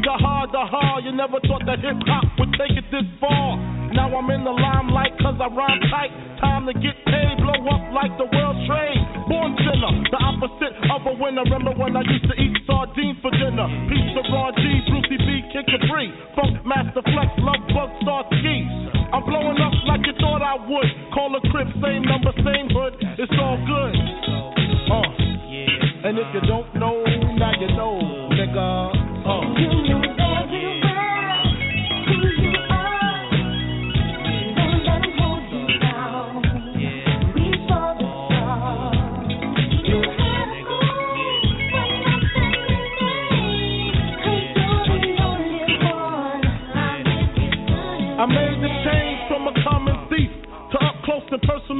The hard, the hard. You never thought that hip hop would take it this far. Now I'm in the limelight cause I rhyme tight. Time to get paid, blow up like the world trade. Born sinner, the opposite of a winner. Remember when I used to eat sardines for dinner? Pizza, Ron G, Brucey B, Kid Capri. Funkmaster Flex, Love Bug, Star Ski. I'm blowing up like you thought I would. Call a crib, same number, same hood. It's all good. Uh. And if you don't know, now you know, nigga.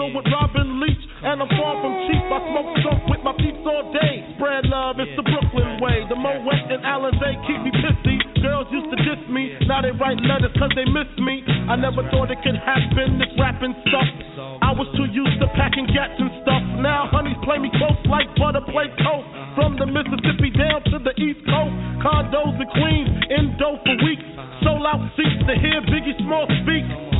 Personal with Robin Leach. And I'm far from cheap. I smoke dope with my peeps all day. Spread love, it's the Brooklyn way. The Mo and Alizé keep me pissy. Girls used to diss me, now they write letters cause they miss me. I never thought it could happen, this rapping stuff. I was too used to packing gats and stuff. Now honeys play me close like butter play coke. From the Mississippi down to the East Coast, condos in Queens, in dough for weeks. Sold out seats to hear Biggie Small speak.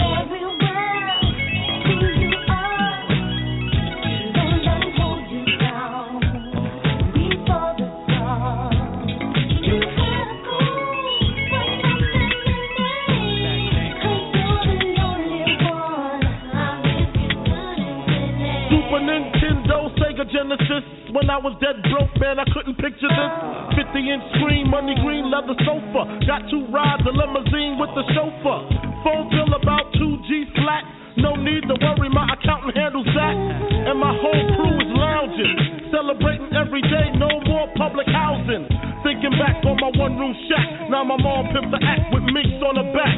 Genesis. When I was dead broke, man, I couldn't picture this. 50 inch screen, money green leather sofa. Got two rides, a limousine with the chauffeur. Phone bill about 2G flat. No need to worry, my accountant handles that. And my whole crew is lounging. Celebrating every day, no more public housing. Thinking back on my one room shack. Now my mom pimps the act with minks on her back.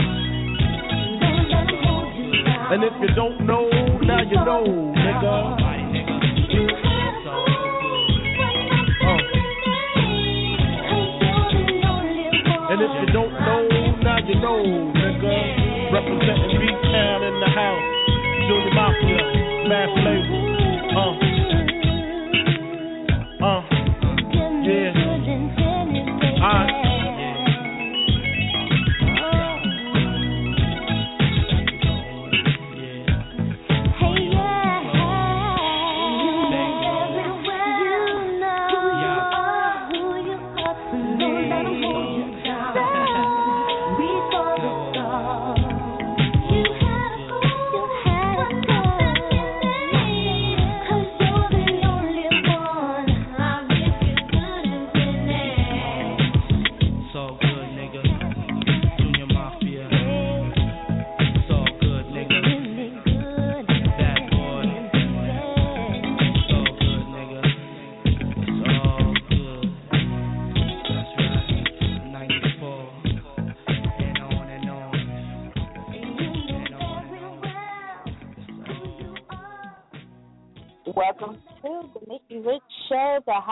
And if you don't know, now you know,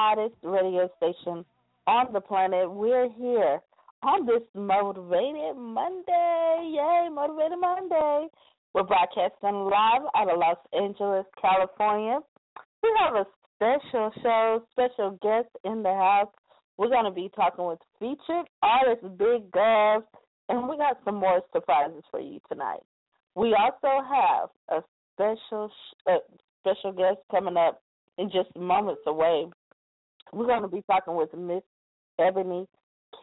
hottest radio station on the planet. We're here on this Motivated Monday. Yay, Motivated Monday. We're broadcasting live out of Los Angeles, California. We have a special show, special guest in the house. We're going to be talking with featured artist Big Gov, and we got some more surprises for you tonight. We also have a special uh, special guest coming up in just moments away. We're going to be talking with Miss Ebony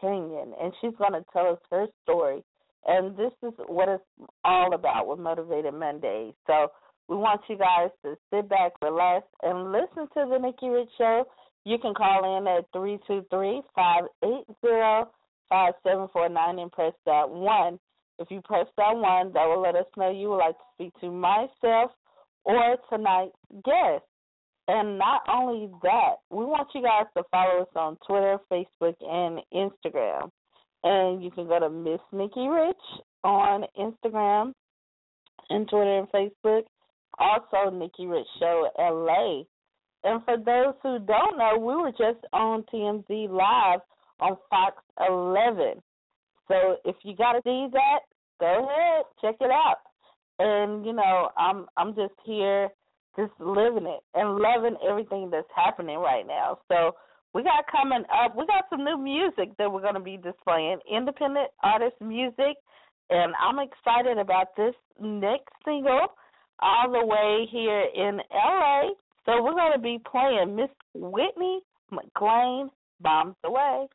Kenyon, and she's going to tell us her story. And this is what it's all about with Motivated Mondays. So we want you guys to sit back, relax, and listen to the Nikki Rich Show. You can call in at 323 580 5749 and press that one. If you press that one, that will let us know you would like to speak to myself or tonight's guest. And not only that, we want you guys to follow us on Twitter, Facebook, and Instagram. And you can go to Miss Nikki Rich on Instagram and Twitter and Facebook. Also, Nikki Rich Show LA. And for those who don't know, we were just on TMZ Live on Fox 11. So if you got to see that, go ahead, check it out and you know i'm i'm just here just living it and loving everything that's happening right now. So we got coming up we got some new music that we're going to be displaying independent artist music and i'm excited about this next single all the way here in la so we're going to be playing miss whitney mclean bombs away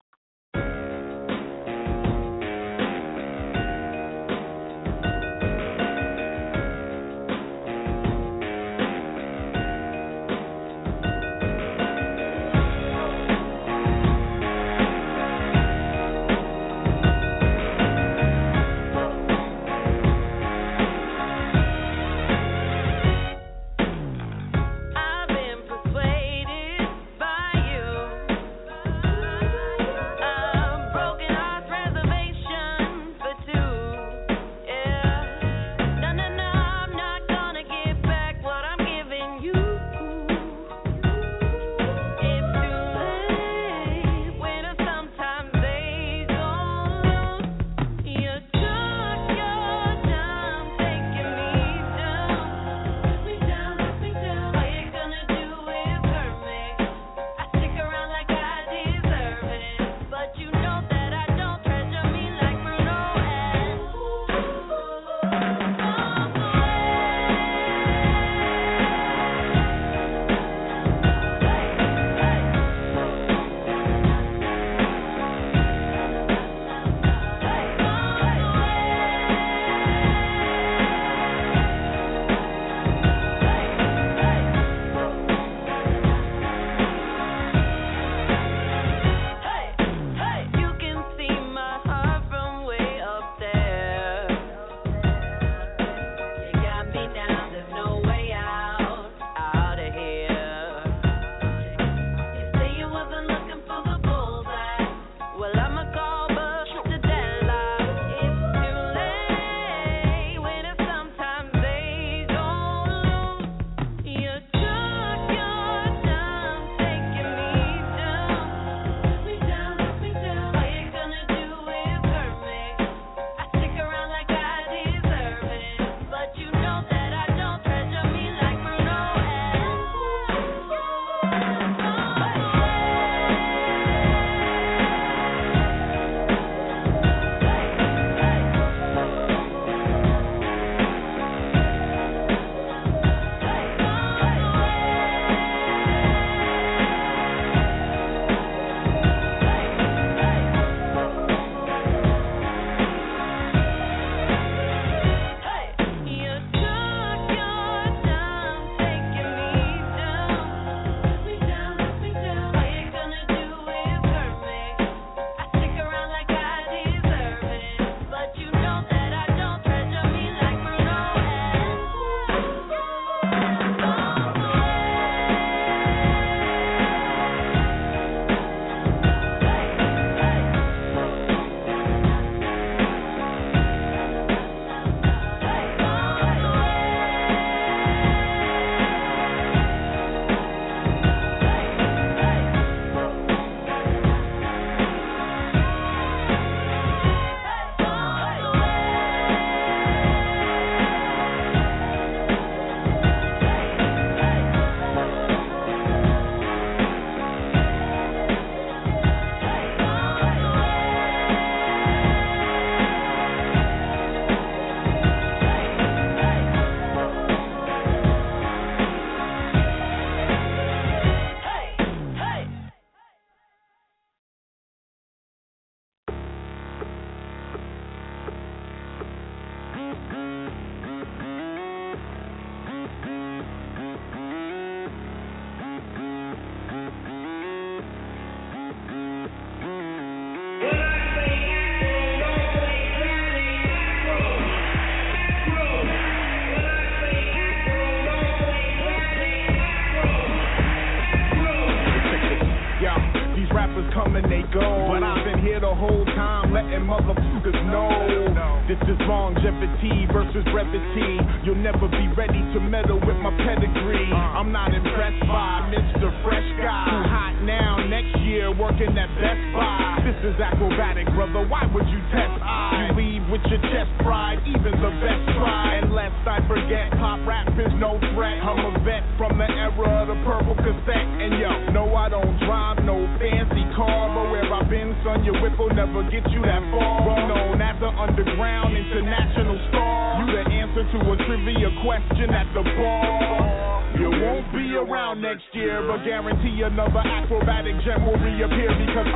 impressed by Mr. Fresh Guy. Too hot now, next year working at Best Buy. This is acrobatic, brother. Why would you test I? You leave with your chest fried, even the best try. And lest I forget, pop rap is no threat. I'm a vet from the era of the purple cassette. And yo, no, I don't drive no fancy car, but where I've son, your whip will never get you that far. Well known as the underground international star. You the answer to a trivia question at the bar. You won't be around next year, but guarantee another acrobatic gem will reappear because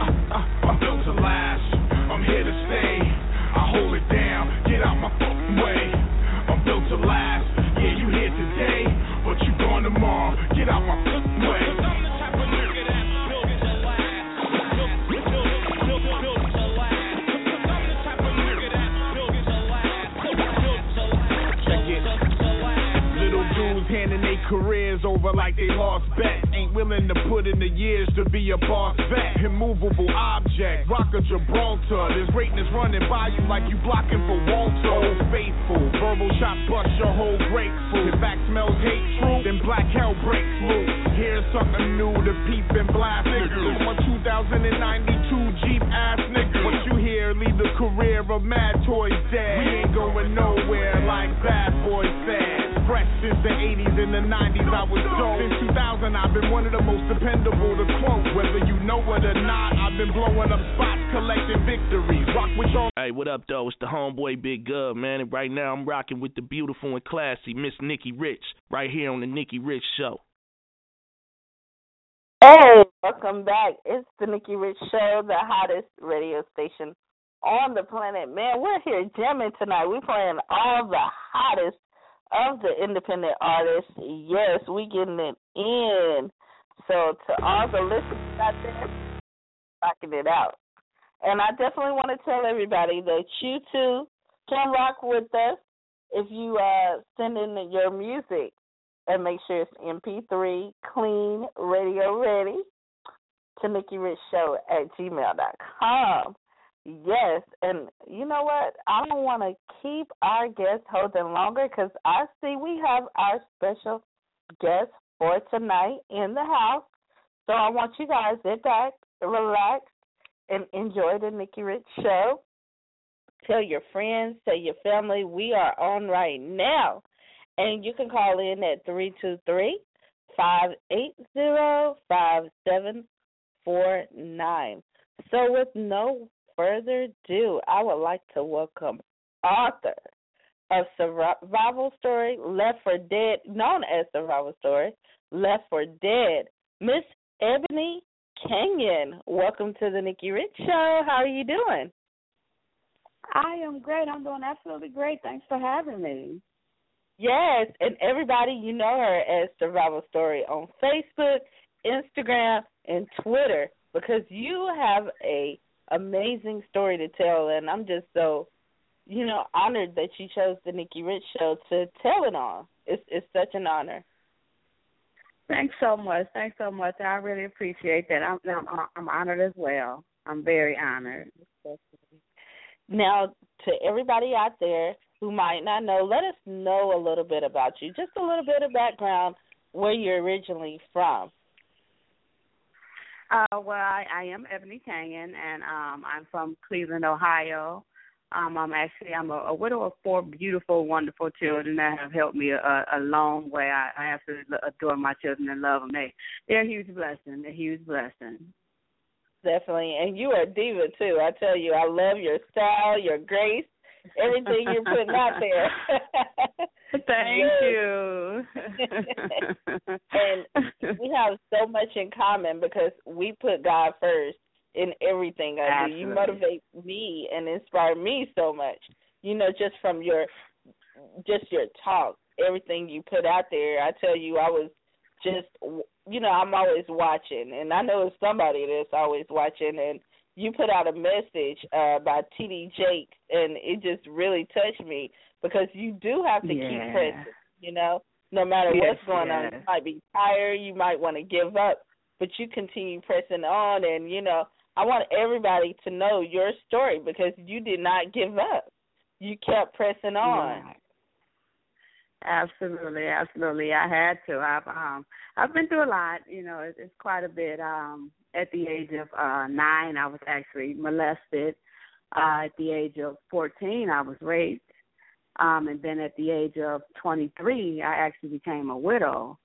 I'm built to last. I'm here to stay. I hold it down, get out my fucking way. I'm built to last. Yeah, you here today, but you gone tomorrow. Get out my over like they lost bet. Ain't willing to put in the years to be a boss vet. Immovable object, rock of Gibraltar. There's greatness running by you like you blocking for Walter. Old faithful, verbal shot bust your whole grapefruit. If back smells hate true, then black hell breaks loose. Here's something new to peep and blast niggas. I'm a 2092 Jeep ass nigga. What you hear, leave the career of Mad Toys dead. We ain't going nowhere like Bad Boy said. Fresh since the 80s and the 90s, I was dope. Since 2000, I've been one of the most dependable to quote. Whether you know it or not, I've been blowing up spots, collecting victories. Rock with your Hey, what up, though? It's the homeboy Big Gov, man. And right now I'm rocking with the beautiful and classy Miss Nikki Rich, right here on the Nikki Rich Show. Hey, welcome back. It's the Nikki Rich Show, the hottest radio station on the planet. Man, we're here jamming tonight. We're playing all the hottest of the independent artists. Yes, we getting it in. So to all the listeners out there, rocking it out. And I definitely want to tell everybody that you too can rock with us if you uh, send in your music and make sure it's MP3 clean radio ready to Nikki Rich Show at gmail.com. Yes, and you know what? I don't want to keep our guest holding longer because I see we have our special guest for tonight in the house. So I want you guys to sit back, relax, and enjoy the Nikki Rich Show. Tell your friends, tell your family we are on right now. And you can call in at 323 580 5749. So, with no further ado, I would like to welcome author of Survival Story Left for Dead, known as Survival Story Left for Dead, Miss Ebony Kenyon. Welcome to the Nikki Rich Show. How are you doing? I am great. I'm doing absolutely great. Thanks for having me. Yes, and everybody, you know her as Survival Story on Facebook, Instagram, and Twitter because you have a amazing story to tell, and I'm just so, you know, honored that you chose the Nikki Rich Show to tell it on. It's it's such an honor. Thanks so much. Thanks so much. I really appreciate that. I'm I'm, I'm honored as well. I'm very honored. Now, to everybody out there who might not know, let us know a little bit about you. Just a little bit of background where you're originally from. Uh, well, I, I am Ebony Kenyon, and um, I'm from Cleveland, Ohio. Um, I'm actually I'm a, a widow of four beautiful, wonderful children that have helped me a, a long way. I, I absolutely adore my children and love them. They they're a huge blessing. They're a huge blessing. Definitely, and you are a diva too. I tell you, I love your style, your grace, everything you're putting out there. Thank you. and we have so much in common because we put God first in everything I Absolutely. do. You motivate me and inspire me so much. You know, just from your just your talk, everything you put out there. I tell you, I was just you know, I'm always watching, and I know it's somebody that's always watching. And you put out a message uh, by T.D. Jakes, and it just really touched me because you do have to Yeah. keep pressing. You know, no matter Yes, what's going on, you might be tired, you might want to give up, but you continue pressing on. And you know, I want everybody to know your story because you did not give up. You kept pressing on. Right. Absolutely, absolutely. I had to. I've um I've been through a lot. You know, it's, it's quite a bit. Um, at the age of uh nine, I was actually molested. Uh, at the age of fourteen, I was raped. Um, and then at the age of 23, I actually became a widow.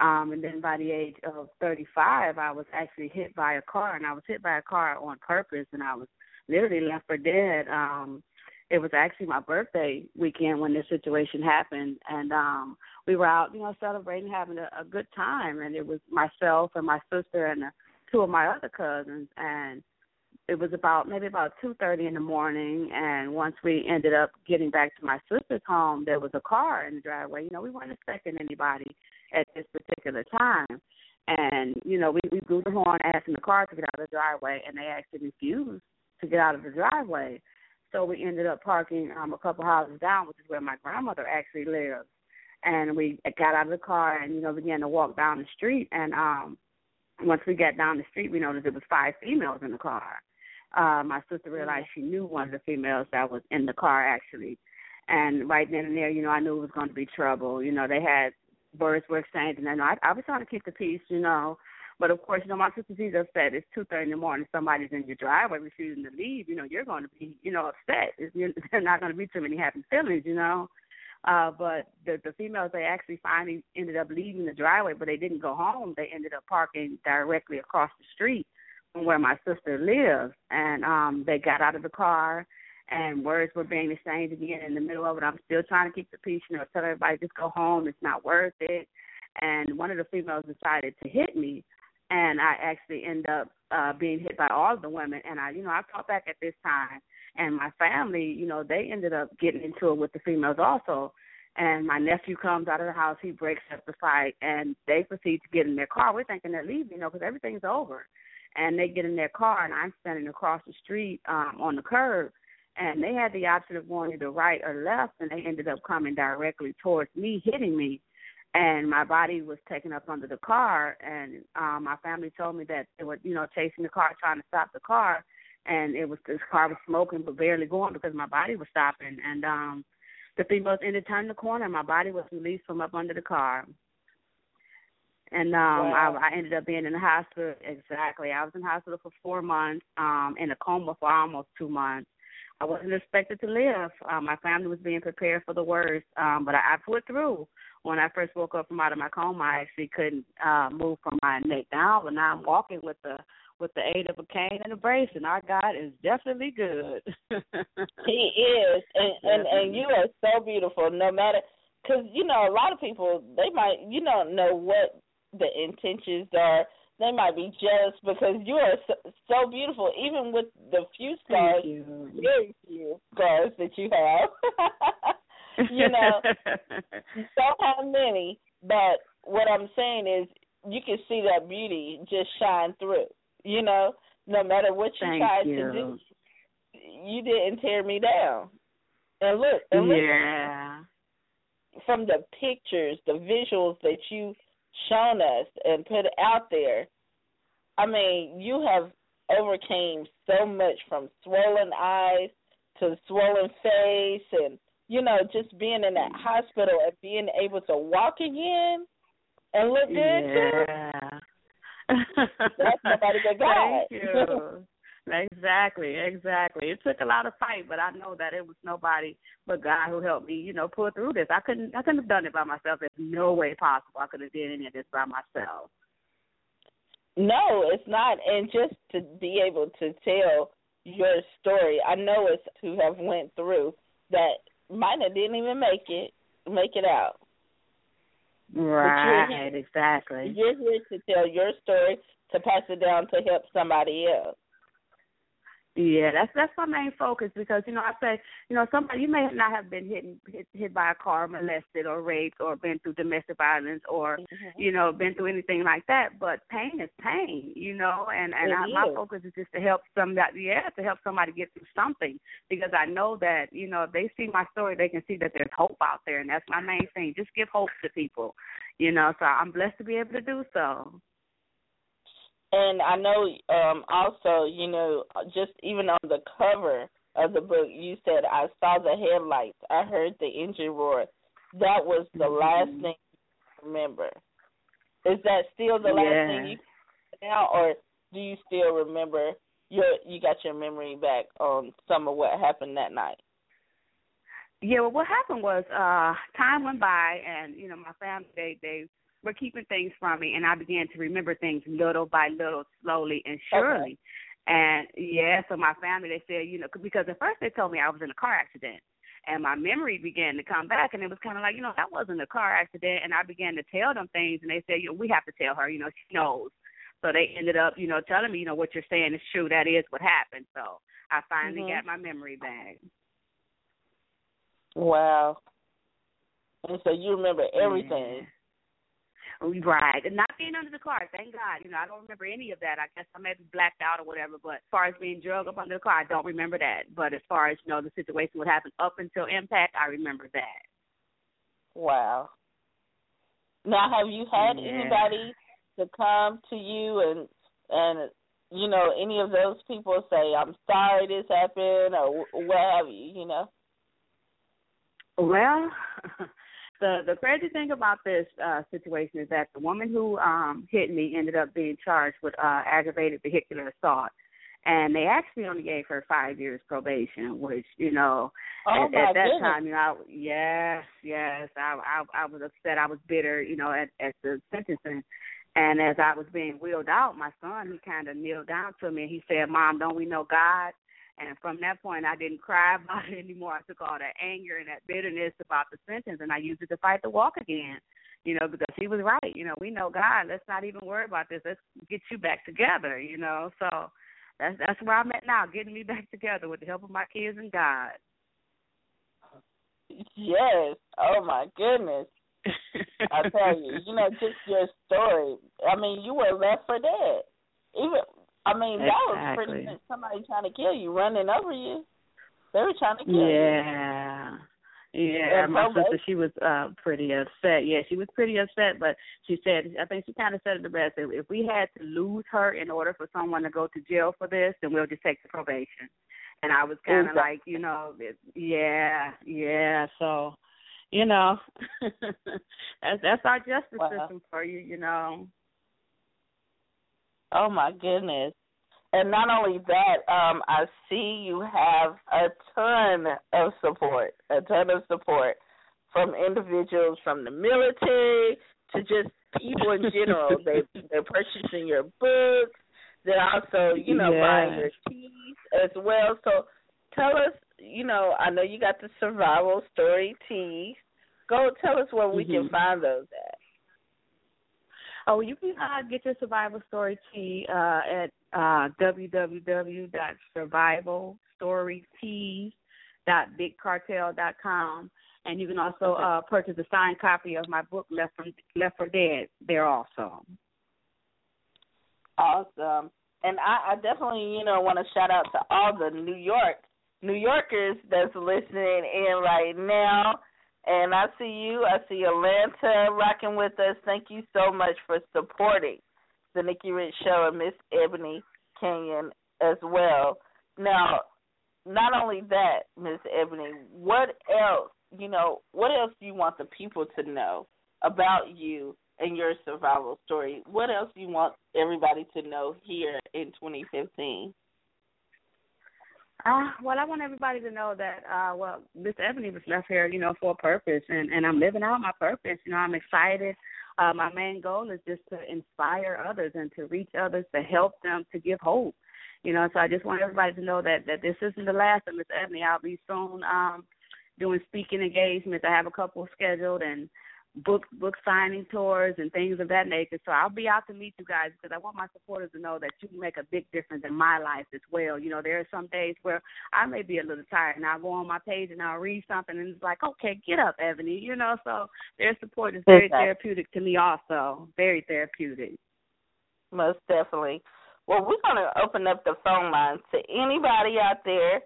Um, and then by the age of 35, I was actually hit by a car, and I was hit by a car on purpose, and I was literally left for dead. Um, it was actually my birthday weekend when this situation happened and um we were out you know celebrating having a, a good time and it was myself and my sister and uh, two of my other cousins and it was about maybe about two thirty in the morning and once we ended up getting back to my sister's home there was a car in the driveway. You know we weren't expecting anybody at this particular time. And you know we we blew the horn asking the car to get out of the driveway and they actually refused to get out of the driveway. So we ended up parking um a couple houses down, which is where my grandmother actually lives. And we got out of the car and, you know, began to walk down the street. And um once we got down the street we noticed there was five females in the car. Uh my sister realized she knew one of the females that was in the car actually. And right then and there, you know, I knew it was going to be trouble. You know, they had words were exchanging and I I was trying to keep the peace, you know. But of course, you know, my sister Cesar said it's two thirty in the morning. Somebody's in your driveway refusing to leave. You know, you're going to be, you know, upset. It's, you're, there's not going to be too many happy feelings. You know. Uh, but the the females they actually finally ended up leaving the driveway, but they didn't go home. They ended up parking directly across the street from where my sister lives, and um they got out of the car, and words were being exchanged again in the middle of it. I'm still trying to keep the peace, you know, tell everybody just go home. It's not worth it. And one of the females decided to hit me, and I actually end up uh being hit by all the women and I you know I fought back at this time and my family you know they ended up getting into it with the females also. And my nephew comes out of the house he breaks up the fight and they proceed to get in their car. We're thinking they're leaving you know because everything's over. And they get in their car and I'm standing across the street um on the curb and they had the option of going either right or left and they ended up coming directly towards me hitting me. And my body was taken up under the car and um my family told me that they were you know chasing the car trying to stop the car and it was this car was smoking but barely going because my body was stopping. And um the females ended turning the corner and my body was released from up under the car. And um wow. I, I ended up being in the hospital exactly. I was in hospital for four months um in a coma for almost two months. I wasn't expected to live. Um, my family was being prepared for the worst, um, but I, I put through. When I first woke up from out of my coma, I actually couldn't uh, move from my neck down, but now I'm walking with the with the aid of a cane and a brace, and our God is definitely good. he is, and and and you are so beautiful. No matter, because you know a lot of people they might you don't know what the intentions are. They might be jealous because you are so, so beautiful, even with the few scars, very few scars that you have. you know, don't have many, but what I'm saying is you can see that beauty just shine through. You know, no matter what you Thank tried you. to do, you didn't tear me down. And look, and look, yeah. from the pictures, the visuals that you shown us and put out there, I mean, you have overcame so much from swollen eyes to swollen face and you know, just being in that mm. hospital and being able to walk again and look good yeah. too. That's nobody but God. Thank you. exactly, exactly. It took a lot of fight, but I know that it was nobody but God who helped me, you know, pull through this. I couldn't I couldn't have done it by myself. There's no way possible I could have done any of this by myself. No, it's not. And just to be able to tell your story, I know it's who have went through that might have didn't even make it make it out. Right, you're here, exactly. You're here to tell your story to pass it down to help somebody else. Yeah, that's that's my main focus because you know I say you know somebody you may not have been hit hit, hit by a car, molested or raped, or been through domestic violence, or mm-hmm. you know been through anything like that. But pain is pain, you know, and and I, my focus is just to help somebody, yeah, to help somebody get through something because I know that you know if they see my story, they can see that there's hope out there, and that's my main thing. Just give hope to people, you know. So I'm blessed to be able to do so. And I know um also, you know, just even on the cover of the book, you said I saw the headlights, I heard the engine roar. That was the mm-hmm. last thing you remember. Is that still the last yeah. thing you now, or do you still remember your you got your memory back on some of what happened that night? Yeah, well, what happened was uh time went by, and you know my family they they were keeping things from me, and I began to remember things little by little, slowly and surely. Okay. And yeah, so my family they said, you know, because at first they told me I was in a car accident, and my memory began to come back, and it was kind of like, you know, that wasn't a car accident, and I began to tell them things, and they said, you know, we have to tell her, you know, she knows. So they ended up, you know, telling me, you know, what you're saying is true. That is what happened. So I finally mm-hmm. got my memory back. Wow. And so you remember everything. Yeah. Right. And not being under the car, thank God. You know, I don't remember any of that. I guess I may be blacked out or whatever, but as far as being drugged up under the car, I don't remember that. But as far as, you know, the situation what happened up until impact, I remember that. Wow. Now have you had yeah. anybody to come to you and and you know, any of those people say, I'm sorry this happened or what have you, you know? Well, the the crazy thing about this uh situation is that the woman who um hit me ended up being charged with uh aggravated vehicular assault. And they actually only gave her five years probation which you know oh, at, at that goodness. time you know I, yes yes I, I i was upset. I was bitter you know at at the sentencing. And as i was being wheeled out my son he kind of kneeled down to me and he said mom don't we know god and from that point, I didn't cry about it anymore. I took all that anger and that bitterness about the sentence, and I used it to fight the walk again. You know, because he was right. You know, we know God. Let's not even worry about this. Let's get you back together. You know, so that's that's where I'm at now, getting me back together with the help of my kids and God. Yes. Oh my goodness. I tell you, you know, just your story. I mean, you were left for dead. Even I mean, exactly. that was pretty much somebody trying to kill you, running over you. They were trying to kill yeah. you. Yeah, and my sister, she was uh pretty upset. Yeah, she was pretty upset, but she said, I think she kind of said it the best. If we had to lose her in order for someone to go to jail for this, then we'll just take the probation. And I was kind of exactly. like, you know, yeah, yeah. So, you know, that's that's our justice wow. system for you, you know. Oh my goodness. And not only that, um, I see you have a ton of support, a ton of support from individuals from the military to just people in general. they they're purchasing your books. They're also, you know, yeah. buying your teas as well. So tell us, you know, I know you got the survival story teas. Go tell us where we mm-hmm. can find those at. Oh, you can uh, get your survival story tea uh, at uh, www.survivalstoryteas.bigcartel.com, and you can also uh, purchase a signed copy of my book Left for Left for Dead there also. Awesome, and I, I definitely you know want to shout out to all the New York New Yorkers that's listening in right now and I see you. I see Atlanta rocking with us. Thank you so much for supporting the Nikki Rich Show and Miss Ebony Kenyon as well. Now, not only that, Miss Ebony, what else, you know, what else do you want the people to know about you and your survival story? What else do you want everybody to know here in 2015? Uh, well, I want everybody to know that, uh, well, Miss Ebony was left here, you know, for a purpose, and and I'm living out my purpose. You know, I'm excited. Uh, my main goal is just to inspire others and to reach others, to help them, to give hope. You know, so I just want everybody to know that that this isn't the last of Miss Ebony. I'll be soon um, doing speaking engagements. I have a couple scheduled, and book book signing tours and things of that nature. So I'll be out to meet you guys because I want my supporters to know that you make a big difference in my life as well. You know, there are some days where I may be a little tired and I'll go on my page and I'll read something and it's like, okay, get up, Ebony. You know, so their support is very exactly. therapeutic to me also. Very therapeutic. Most definitely. Well, we're going to open up the phone lines to anybody out there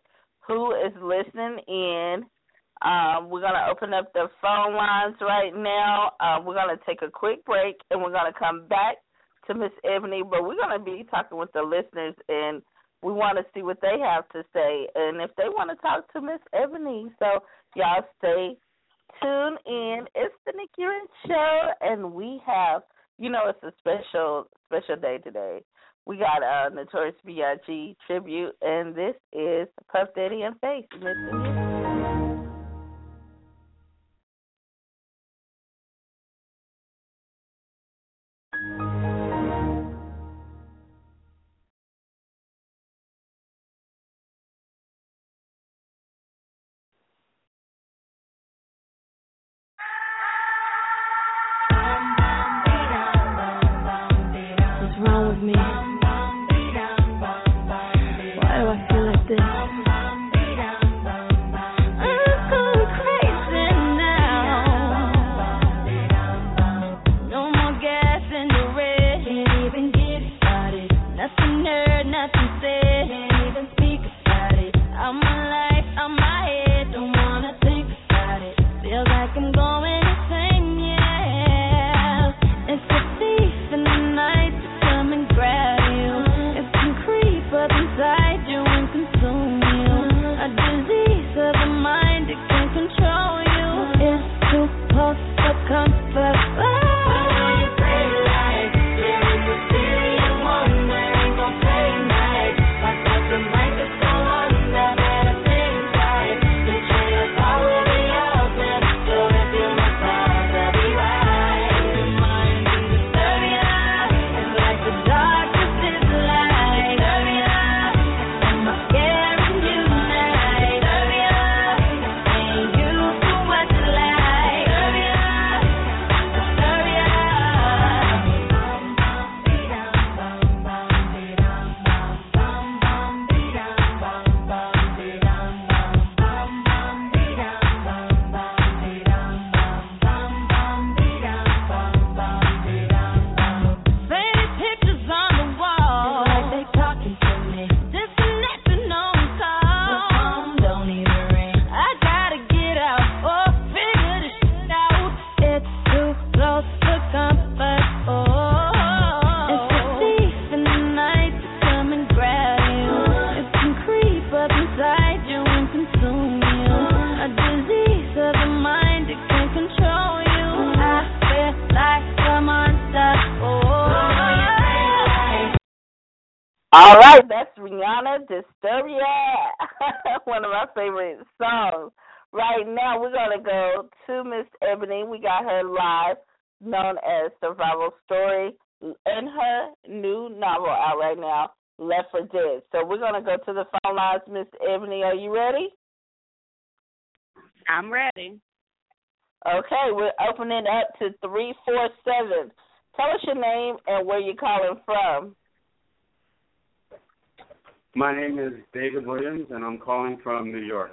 who is listening in um, we're going to open up the phone lines right now. Uh, we're going to take a quick break and we're going to come back to Miss Ebony, but we're going to be talking with the listeners and we want to see what they have to say and if they want to talk to Miss Ebony. So y'all stay tuned in. It's the Nikki Rich Show, and we have, you know, it's a special special day today. We got a Notorious B.I.G. tribute, and this is Puff Daddy and Faith. Listen. All Left for Dead. So we're gonna go to the phone lines. Miss Ebony, are you ready? I'm ready. Okay, we're opening up to three four seven. Tell us your name and where you're calling from. My name is David Williams, and I'm calling from New York.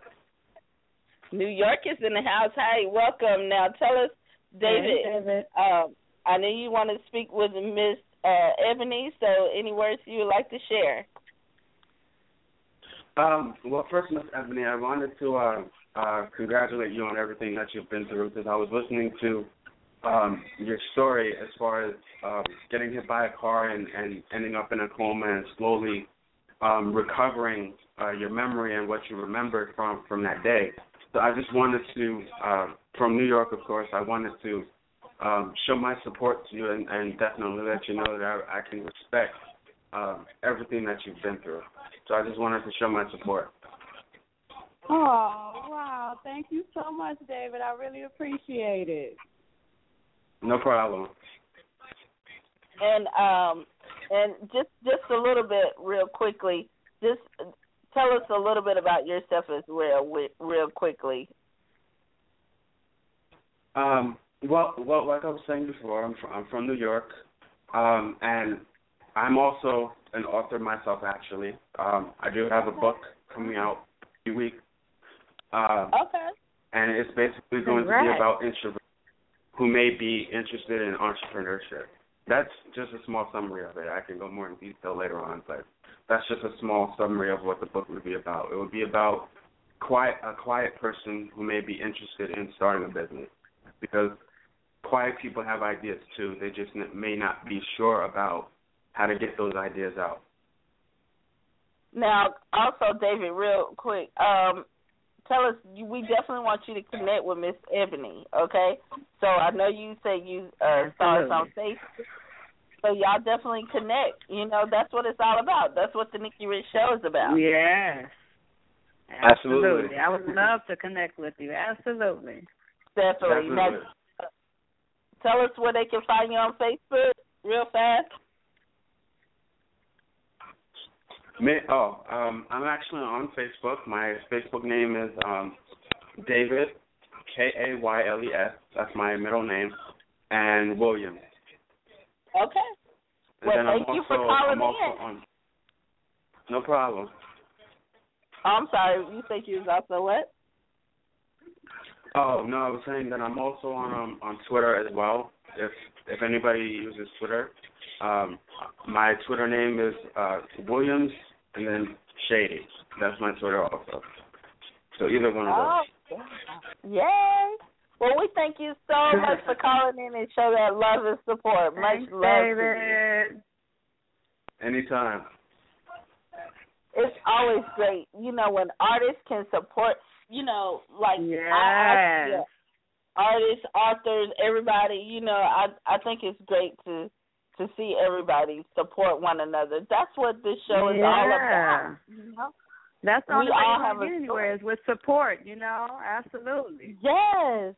New York is in the house. Hey, welcome. Now, tell us, David. Hey, David. Um, I know you want to speak with Miss uh, Ebony, so any words you would like to share? Um, well, first, Miss Ebony, I wanted to uh, uh, congratulate you on everything that you've been through because I was listening to um, your story as far as um, getting hit by a car and, and ending up in a coma and slowly um, recovering uh, your memory and what you remembered from from that day. So I just wanted to, uh, from New York, of course, I wanted to um, show my support to you and, and definitely let you know that I, I can respect um, everything that you've been through. So I just wanted to show my support. Oh wow! Thank you so much, David. I really appreciate it. No problem. And um, and just just a little bit, real quickly, just tell us a little bit about yourself as well, real quickly. Um, well, well, like I was saying before, I'm from, I'm from New York, um, and I'm also an author myself. Actually, um, I do have a book coming out a week. Um, okay. And it's basically going Congrats. to be about introverts who may be interested in entrepreneurship that's just a small summary of it. I can go more in detail later on, but that's just a small summary of what the book would be about. It would be about quiet a quiet person who may be interested in starting a business because quiet people have ideas too. They just may not be sure about how to get those ideas out. Now, also, David, real quick, um, tell us. We definitely want you to connect with Miss Ebony. Okay, so I know you say you uh, saw us on Facebook. So y'all definitely connect. You know, that's what it's all about. That's what the Nikki Rich show is about. Yes. Absolutely. Absolutely. I would love to connect with you. Absolutely. Definitely. Absolutely. Now, tell us where they can find you on Facebook, real fast. Me, oh, um, I'm actually on Facebook. My Facebook name is um, David K A Y L E S. That's my middle name, and Williams. Okay. And Well, then I'm thank you also, for calling I'm also in. on. No problem. Oh, I'm sorry. You said you was also what? Oh no, I was saying that I'm also on um, on Twitter as well. If if anybody uses Twitter, um, my Twitter name is uh, Williams and then Shady. That's my Twitter also. So either one of Oh, those. yay. Well, we thank you so much for calling in and show that love and support. Much Thanks, love to you. Anytime. It's always great, you know, when artists can support, you know, like I, I, yeah, artists, authors, everybody. You know, I I think it's great to to see everybody support one another. That's what this show is all about. You know? That's the We all have anywhere is with support, you know? Absolutely. Yes.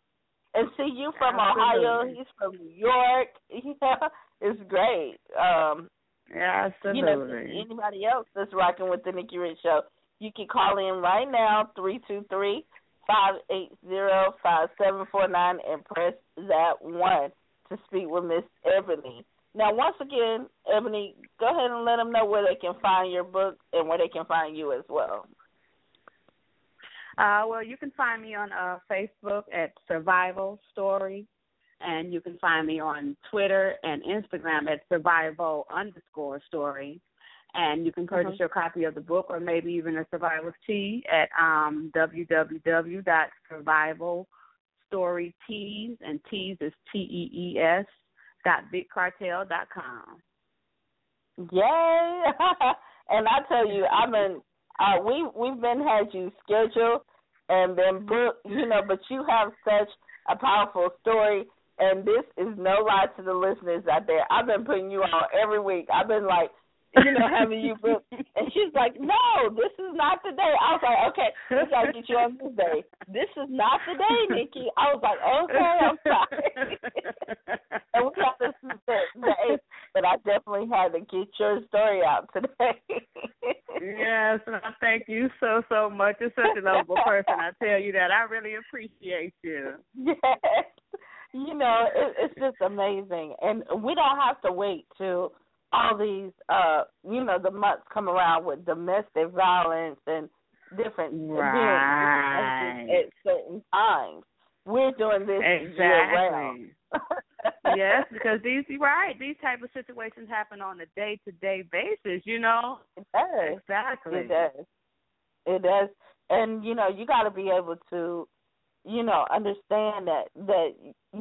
And see you from Ohio, he's from New York. Yeah, it's great. Um, Yeah, you know, anybody else that's rocking with the Nikki Rich Show, you can call in right now, three two three five eight zero five seven four nine, and press that one to speak with Miss Ebony. Now, once again, Ebony, go ahead and let them know where they can find your book and where they can find you as well. Uh, well, you can find me on uh, Facebook at Survival Story, and you can find me on Twitter and Instagram at Survival underscore Story. And you can purchase Mhm. your copy of the book or maybe even a Survival Tee at um, www.survivalstorytees, and tees is T E E S dot bigcartel dot com. Yay! and I tell you, I've been uh we we've been had you scheduled and been booked, you know, but you have such a powerful story and this is no lie to the listeners out there. I've been putting you on every week. I've been like you know, having you book and she's like, No, this is not the day. I was like, Okay, we gotta get you on this day. This is not the day, Nikki. I was like, Okay, I'm sorry. and we got this the but I definitely had to get your story out today. yes, and I thank you so so much. You're such a lovable person. I tell you that. I really appreciate you. Yes. You know, it, it's just amazing. And we don't have to wait till all these uh you know, the months come around with domestic violence and different Right. events at certain times. We're doing this year round. Yes, because these you're right, these type of situations happen on a day to day basis, you know? It does. Exactly. It does. It does. And you know, you got to be able to, you know, understand that that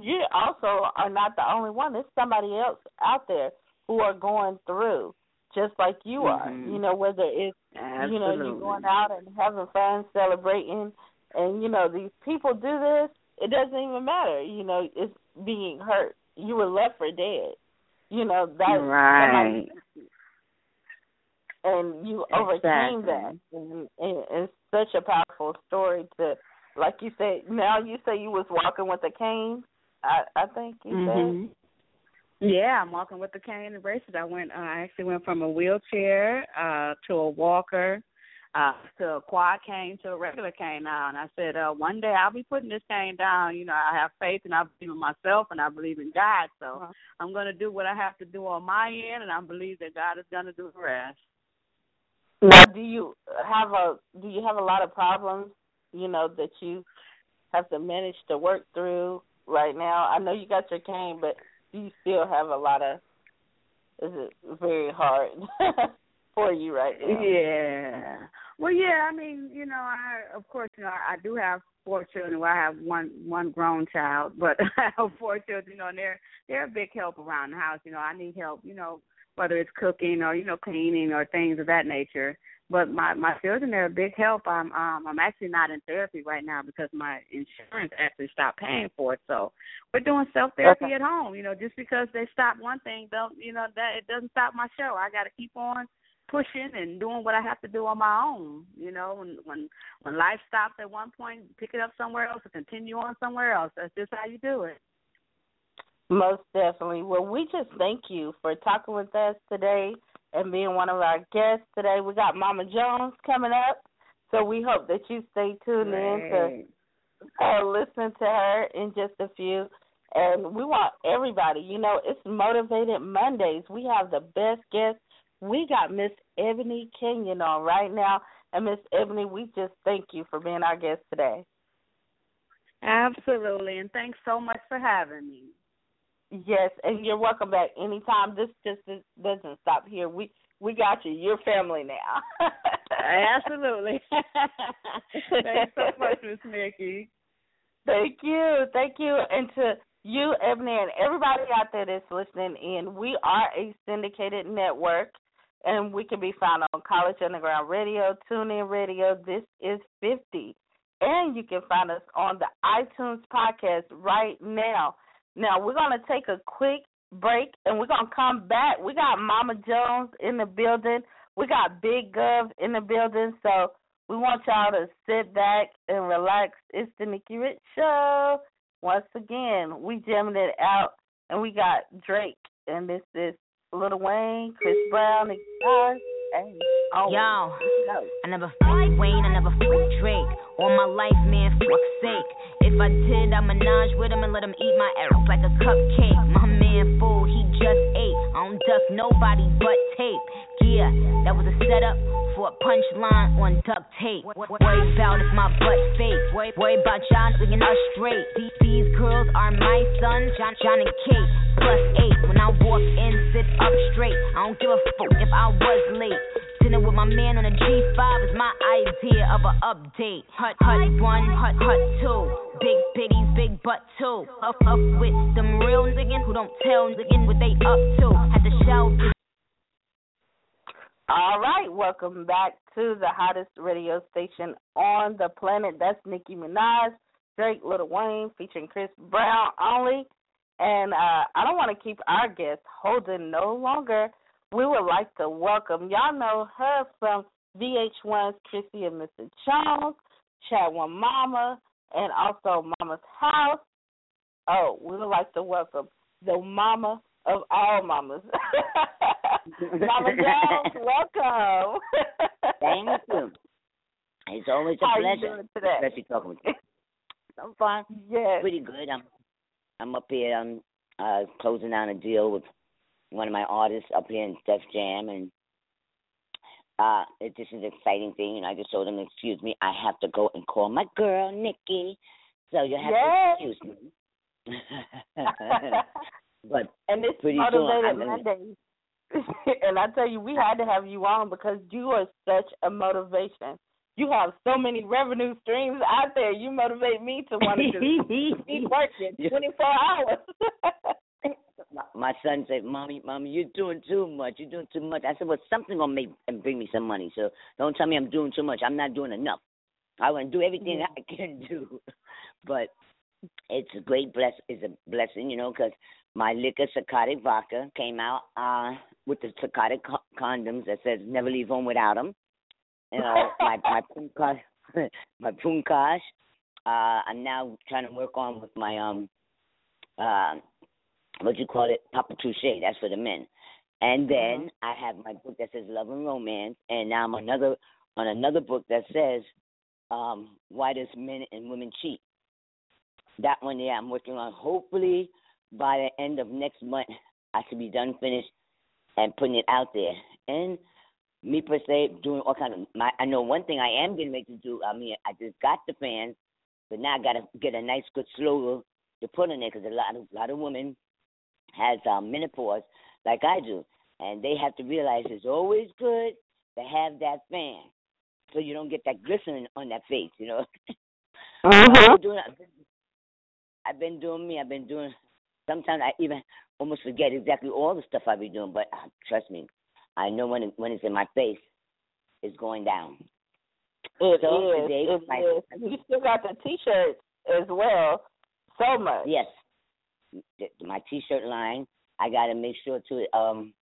you also are not the only one. There's somebody else out there who are going through just like you are. Mhm. You know, whether it's Absolutely. you know you're going out and having fun, celebrating, and you know these people do this. It doesn't even matter. You know, it's being hurt. You were left for dead. You know that Right. and you overcame Exactly. that. And, it's such a powerful story to, like you said. Now you say you was walking with a cane. I I think you Mhm. Yeah, I'm walking with the cane and braces. I went. Uh, I actually went from a wheelchair uh to a walker, uh to a quad cane to a regular cane now. And I said, uh one day I'll be putting this cane down. You know, I have faith and I believe in myself and I believe in God. So Uh-huh. I'm going to do what I have to do on my end, and I believe that God is going to do the rest. Now, do you have a do you have a lot of problems? You know that you have to manage to work through right now. I know you got your cane, but do you still have a lot of? Is it very hard for you right now? Yeah. Well, yeah, I mean, you know, I of course, you know, I, I do have four children. Well, I have one one grown child, but I have four children. You know, and they're they're a big help around the house. You know, I need help. You know, whether it's cooking or you know cleaning or things of that nature. But my my children are a big help. I'm um I'm actually not in therapy right now because my insurance actually stopped paying for it. So we're doing self therapy Okay. at home. You know, just because they stop one thing, don't you know that it doesn't stop my show. I got to keep on pushing and doing what I have to do on my own. You know, when when when life stops at one point, pick it up somewhere else and continue on somewhere else. That's just how you do it. Most definitely. Well, we just thank you for talking with us today and being one of our guests today. We got Mama Jones coming up, so we hope that you stay tuned in to uh, listen to her in just a few. And we want everybody, you know, it's Motivated Mondays. We have the best guests. We got Miss Ebony Kenyon on right now. And Miss Ebony, we just thank you for being our guest today. Absolutely, and thanks so much for having me. Yes, and you're welcome back anytime. This just is- doesn't stop here. We we got you. You're family now. Absolutely. thanks so much, Miss Nikki. Thank you. Thank you. And to you, Ebony, and everybody out there that's listening in, we are a syndicated network, and we can be found on College Underground Radio, TuneIn Radio. This is 50. And you can find us on the iTunes podcast right now. Now, we're going to take a quick break, and we're going to come back. We got Mama Jones in the building. We got Big Gov in the building. So we want y'all to sit back and relax. It's the Nikki Rich Show. Once again, we jamming it out, and we got Drake, and this is Lil Wayne, Chris Brown, and guys. Hey, oh, Yo. I never fucked Wayne, I never fucked Drake. All my life, man, fuck's sake. If I did, I'm a menage with him and let him eat my arrows like a cupcake. My man fool, he just ate. I don't duck nobody but tape. Yeah, that was a setup for a punchline on duct tape. Worry about if my butt fake. Worry about John thinking us straight. These, girls are my sons, John, John and Kate. Plus eight. When I walk in, sit up straight. I don't give a fuck if I was late. Dinner with my man on a G5 is my idea of a update. Hut, hut one, hut, hut two. Big biddies, big butt two. Up, up with them real niggas who don't tell niggas what they up to. Had to shout. All right, welcome back to the hottest radio station on the planet. That's Nicki Minaj, Drake, Little Wayne, featuring Chris Brown only. And uh, I don't want to keep our guest holding no longer. We would like to welcome, y'all know her from VH1's Chrissy and Mr. Jones, Chat One Mama, and also Mama's House. Oh, we would like to welcome the mama of all mamas. Mama Jones, welcome. Thank you. It's always a How you pleasure. doing today? Talking with you. I'm fine. Yes. Pretty good. I'm I'm up here I'm uh closing down a deal with one of my artists up here in Def Jam and uh it, this is an exciting thing and I just told him, excuse me, I have to go and call my girl Nikki. So you have Yes. to excuse me. but and it's pretty soon motivated I'm Mondays. and I tell you, we had to have you on because you are such a motivation. You have so many revenue streams out there. You motivate me to want to just keep working twenty four hours. my, my son said, "Mommy, mommy, you're doing too much. You're doing too much." I said, "Well, something gonna make and bring me some money. So don't tell me I'm doing too much. I'm not doing enough. I want to do everything mm-hmm. I can do, but it's a great bless. It's a blessing, you know, because my liquor psychotic vodka came out uh with the psychotic co- condoms that says never leave home without them. You know, my my punkash, my punkash. Uh, I'm now trying to work on with my um uh what you call it, Papa Touche, that's for the men. And then I have my book that says Love and Romance, and now I'm another on another book that says um, Why Does Men and Women Cheat. That one, yeah, I'm working on. Hopefully by the end of next month, I should be done finished and putting it out there. And me per se, doing all kind of. My, I know one thing I am getting ready to do. I mean, I just got the fans, but now I got to get a nice good slogan to put in there because a lot of lot of women has um, menopause like I do, and they have to realize it's always good to have that fan. so you don't get that glistening on that face, you know. Mhm. I've been doing, I've been, I've been doing me. I've been doing. Sometimes I even almost forget exactly all the stuff I be doing, but uh, trust me, I know when it, when it's in my face, it's going down. It So is. today, It my- is. You still got the T-shirts as well. So much. Yes, my T-shirt line. I got to make sure to um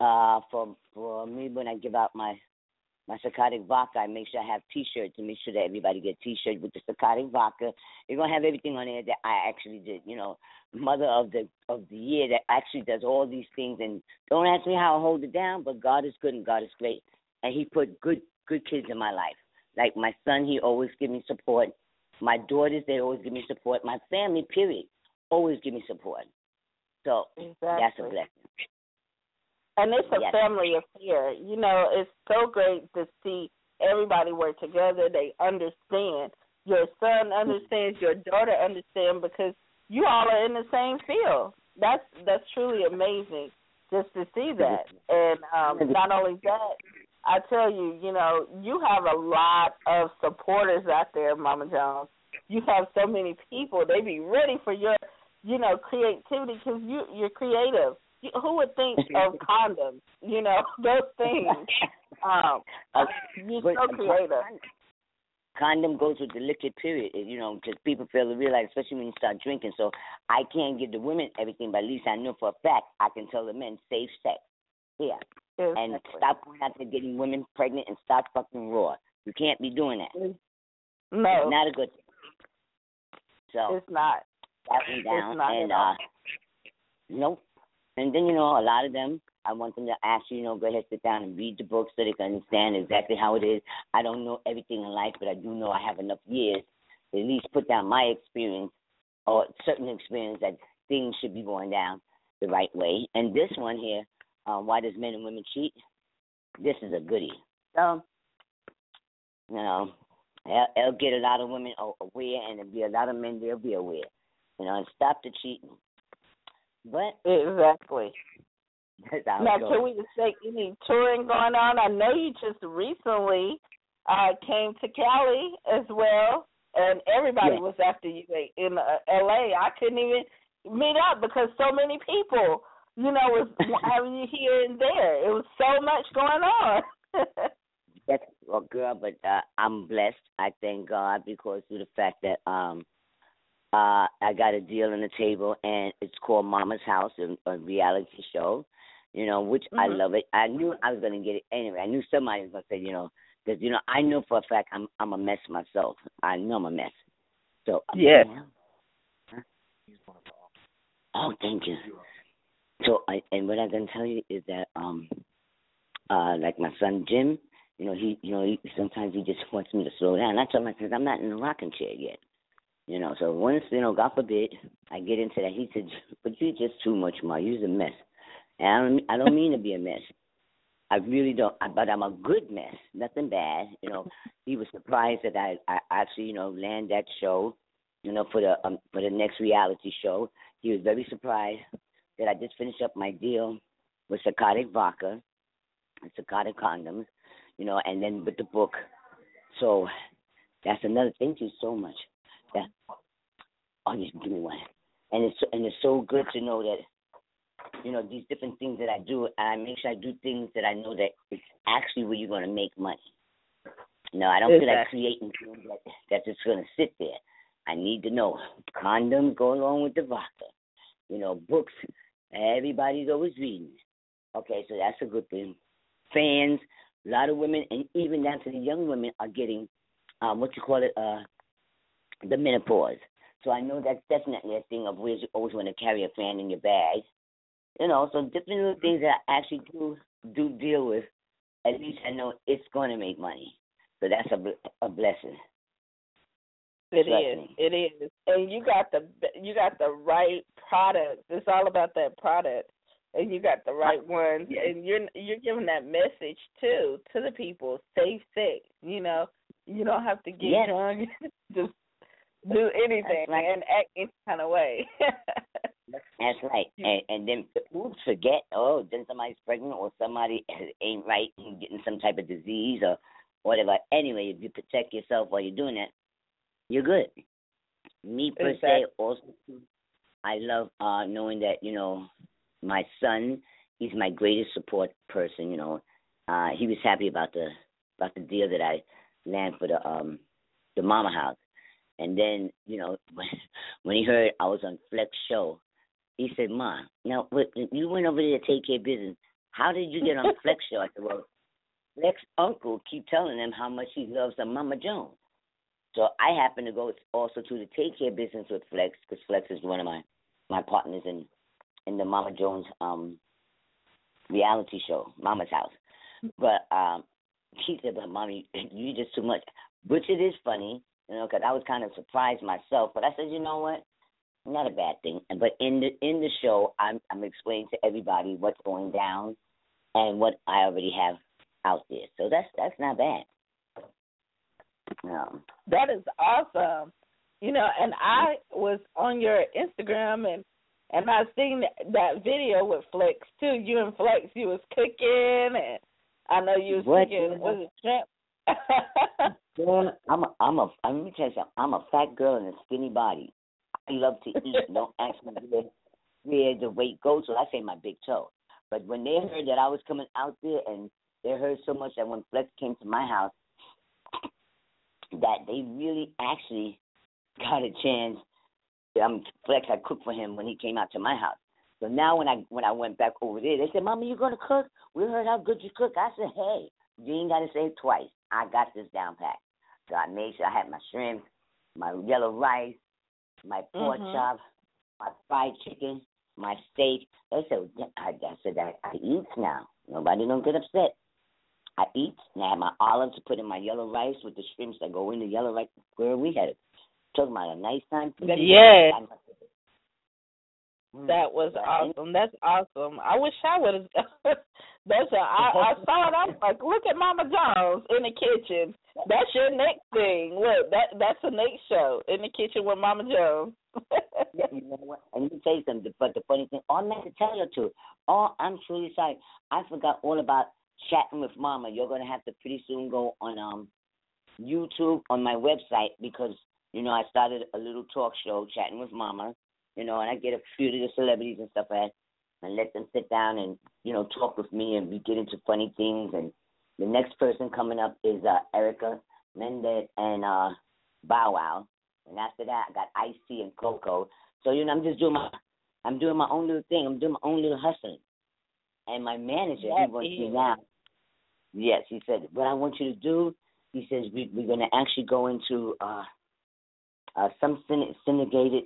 uh for for me when I give out my my psychotic vodka, I make sure I have T-shirts to make sure that everybody get T-shirts with the psychotic vodka. You're gonna have everything on there that I actually did. You know, mother of the of the year that actually does all these things. And don't ask me how I hold it down, but God is good and God is great, and He put good good kids in my life. Like my son, he always give me support. My daughters, they always give me support. My family, period, always give me support. So Exactly. that's a blessing. And it's a Yes. family affair. You know, it's so great to see everybody work together. They understand. Your son understands. Your daughter understands because you all are in the same field. That's that's truly amazing just to see that. And um, not only that, I tell you, you know, you have a lot of supporters out there, Mama Jones. You have so many people. They be ready for your, you know, creativity because you you're creative. Who would think of condoms? You know, those things. Um, you're But so creative. Condom goes with the liquid period. You know, because people fail to realize, especially when you start drinking. So I can't give the women everything, but at least I know for a fact I can tell the men safe sex. Yeah. And stop going out there getting women pregnant and stop fucking raw. You can't be doing that. No, It's not a good thing. So it's not. that went down not and uh nope. And then you know a lot of them I want them to actually, you know, go ahead sit down and read the book so they can understand exactly how it is. I don't know everything in life, but I do know I have enough years to at least put down my experience or certain experience that things should be going down the right way. And this one here, um, why does men and women cheat? This is a goodie. So, you know, it'll, it'll get a lot of women aware, and there'll be a lot of men they'll be aware. You know, and stop the cheating. But Exactly. Now, can we just say any touring going on? I know you just recently uh came to Cali as well, and everybody was after you in uh, L.A. I couldn't even meet up because so many people, you know, was having you here and there. It was so much going on. That's well, girl, but uh, I'm blessed. I thank God because of the fact that um uh I got a deal on the table and it's called Mama's House, a, a reality show. You know, which I Mhm. love it. I knew I was gonna get it anyway. I knew somebody was gonna say, you know, because you know I know for a fact I'm I'm a mess myself. I know I'm a mess. So Yes. Huh? Oh, thank you. So I and what I can tell you is that um uh like my son Jim, you know, he you know, he sometimes he just wants me to slow down. I tell him I said, I'm not in the rocking chair yet. You know, so once, you know, God forbid, I get into that, he said, But you're just too much, Ma, you're a mess. And I don't I don't mean to be a mess. I really don't but I'm a good mess. Nothing bad. You know, he was surprised that I, I actually, you know, land that show, you know, for the um for the next reality show. He was very surprised that I just finished up my deal with Psychotic Vodka and Psychotic Condoms, you know, and then with the book. So that's another thank you so much. That oh just give me one. And it's and it's so good to know that you know, these different things that I do, I make sure I do things that I know that it's actually where you're gonna make money. No, I don't feel like creating things that that's just gonna sit there. I need to know. Condoms go along with the vodka. You know, books. Everybody's always reading. Okay, so that's a good thing. Fans, a lot of women, and even down to the young women, are getting um, what you call it, uh, the menopause. So I know that's definitely a thing of where you always want to carry a fan in your bag. You know, so different little things that I actually do do deal with. At least I know it's going to make money. So that's a a blessing. It is. It is. And you got the you got the right product. It's all about that product. And you got the right ones. And you're you're giving that message too to the people. Safe sex. You know, you don't have to get Yes. drunk. Just do anything right. and act any kind of way. That's right. And and then oops, forget, oh, then somebody's pregnant or somebody ain't right and getting some type of disease or whatever. Anyway, if you protect yourself while you're doing that, you're good. Me per Exactly. se, also, I love uh knowing that you know my son. He's my greatest support person. You know, uh he was happy about the about the deal that I land for the um the mama house. And then, you know, when when he heard I was on Flex show, he said, Ma, now you went over there to take care of business. How did you get on Flex show? I said, Well, Flex uncle keep telling him how much he loves the Mama Jones. So I happen to go also to the take care business with Flex because Flex is one of my my partners in in the Mama Jones um reality show, Mama's House. But um he said, "But mommy, you just too much," which it is funny, you know, because I was kind of surprised myself. But I said, you know what? Not a bad thing. But in the in the show, I'm I'm explaining to everybody what's going down and what I already have out there. So that's that's not bad. Um, That is awesome. You know, and I was on your Instagram and and I seen that, that video with Flex too. You and Flex, you was cooking, and I know you was What? cooking. Was it shrimp? Girl, I'm a, I'm a, let me tell you something. I'm a fat girl in a skinny body. I love to eat. Don't ask me where, where the weight goes. So I say my big toe. But when they heard that I was coming out there, and they heard so much that when Flex came to my house, that they really actually got a chance. Um, Flex, I cooked for him when he came out to my house. So now when I when I went back over there, they said, "Mama, you gonna cook? We heard how good you cook." I said, "Hey, you ain't gotta say it twice. I got this down pat." So I made sure I had my shrimp, my yellow rice, my pork Mhm. chop, my fried chicken, my steak. They said, I, I said, I, I eat now. Nobody don't get upset. I eat, and I have my olives to put in my yellow rice with the shrimps that go in the yellow rice. Where we had it. Talking about a nice time. to eat. Yes. Mm. That was awesome. That's awesome. I wish I would have. That's a. I, I saw it. I'm like, look at Mama Jones in the kitchen. That's your next thing. Look, that that's the next show in the kitchen with Mama Jones. Yeah, you know what? And let me tell you something. But the funny thing, all I meant to tell you too. Oh, I'm truly sorry. I forgot all about chatting with Mama. You're gonna have to pretty soon go on um YouTube on my website because you know I started a little talk show chatting with Mama. You know, and I get a few of the celebrities and stuff at and let them sit down and you know talk with me and we get into funny things. And the next person coming up is uh Erica Mena and uh Bow Wow. And after that, I got Ice-T and Coco. So you know, I'm just doing my, I'm doing my own little thing. I'm doing my own little hustling. And my manager, That he wants me now. Yes, he said, what I want you to do, he says we, we're going to actually go into uh, uh, some syn- syndicated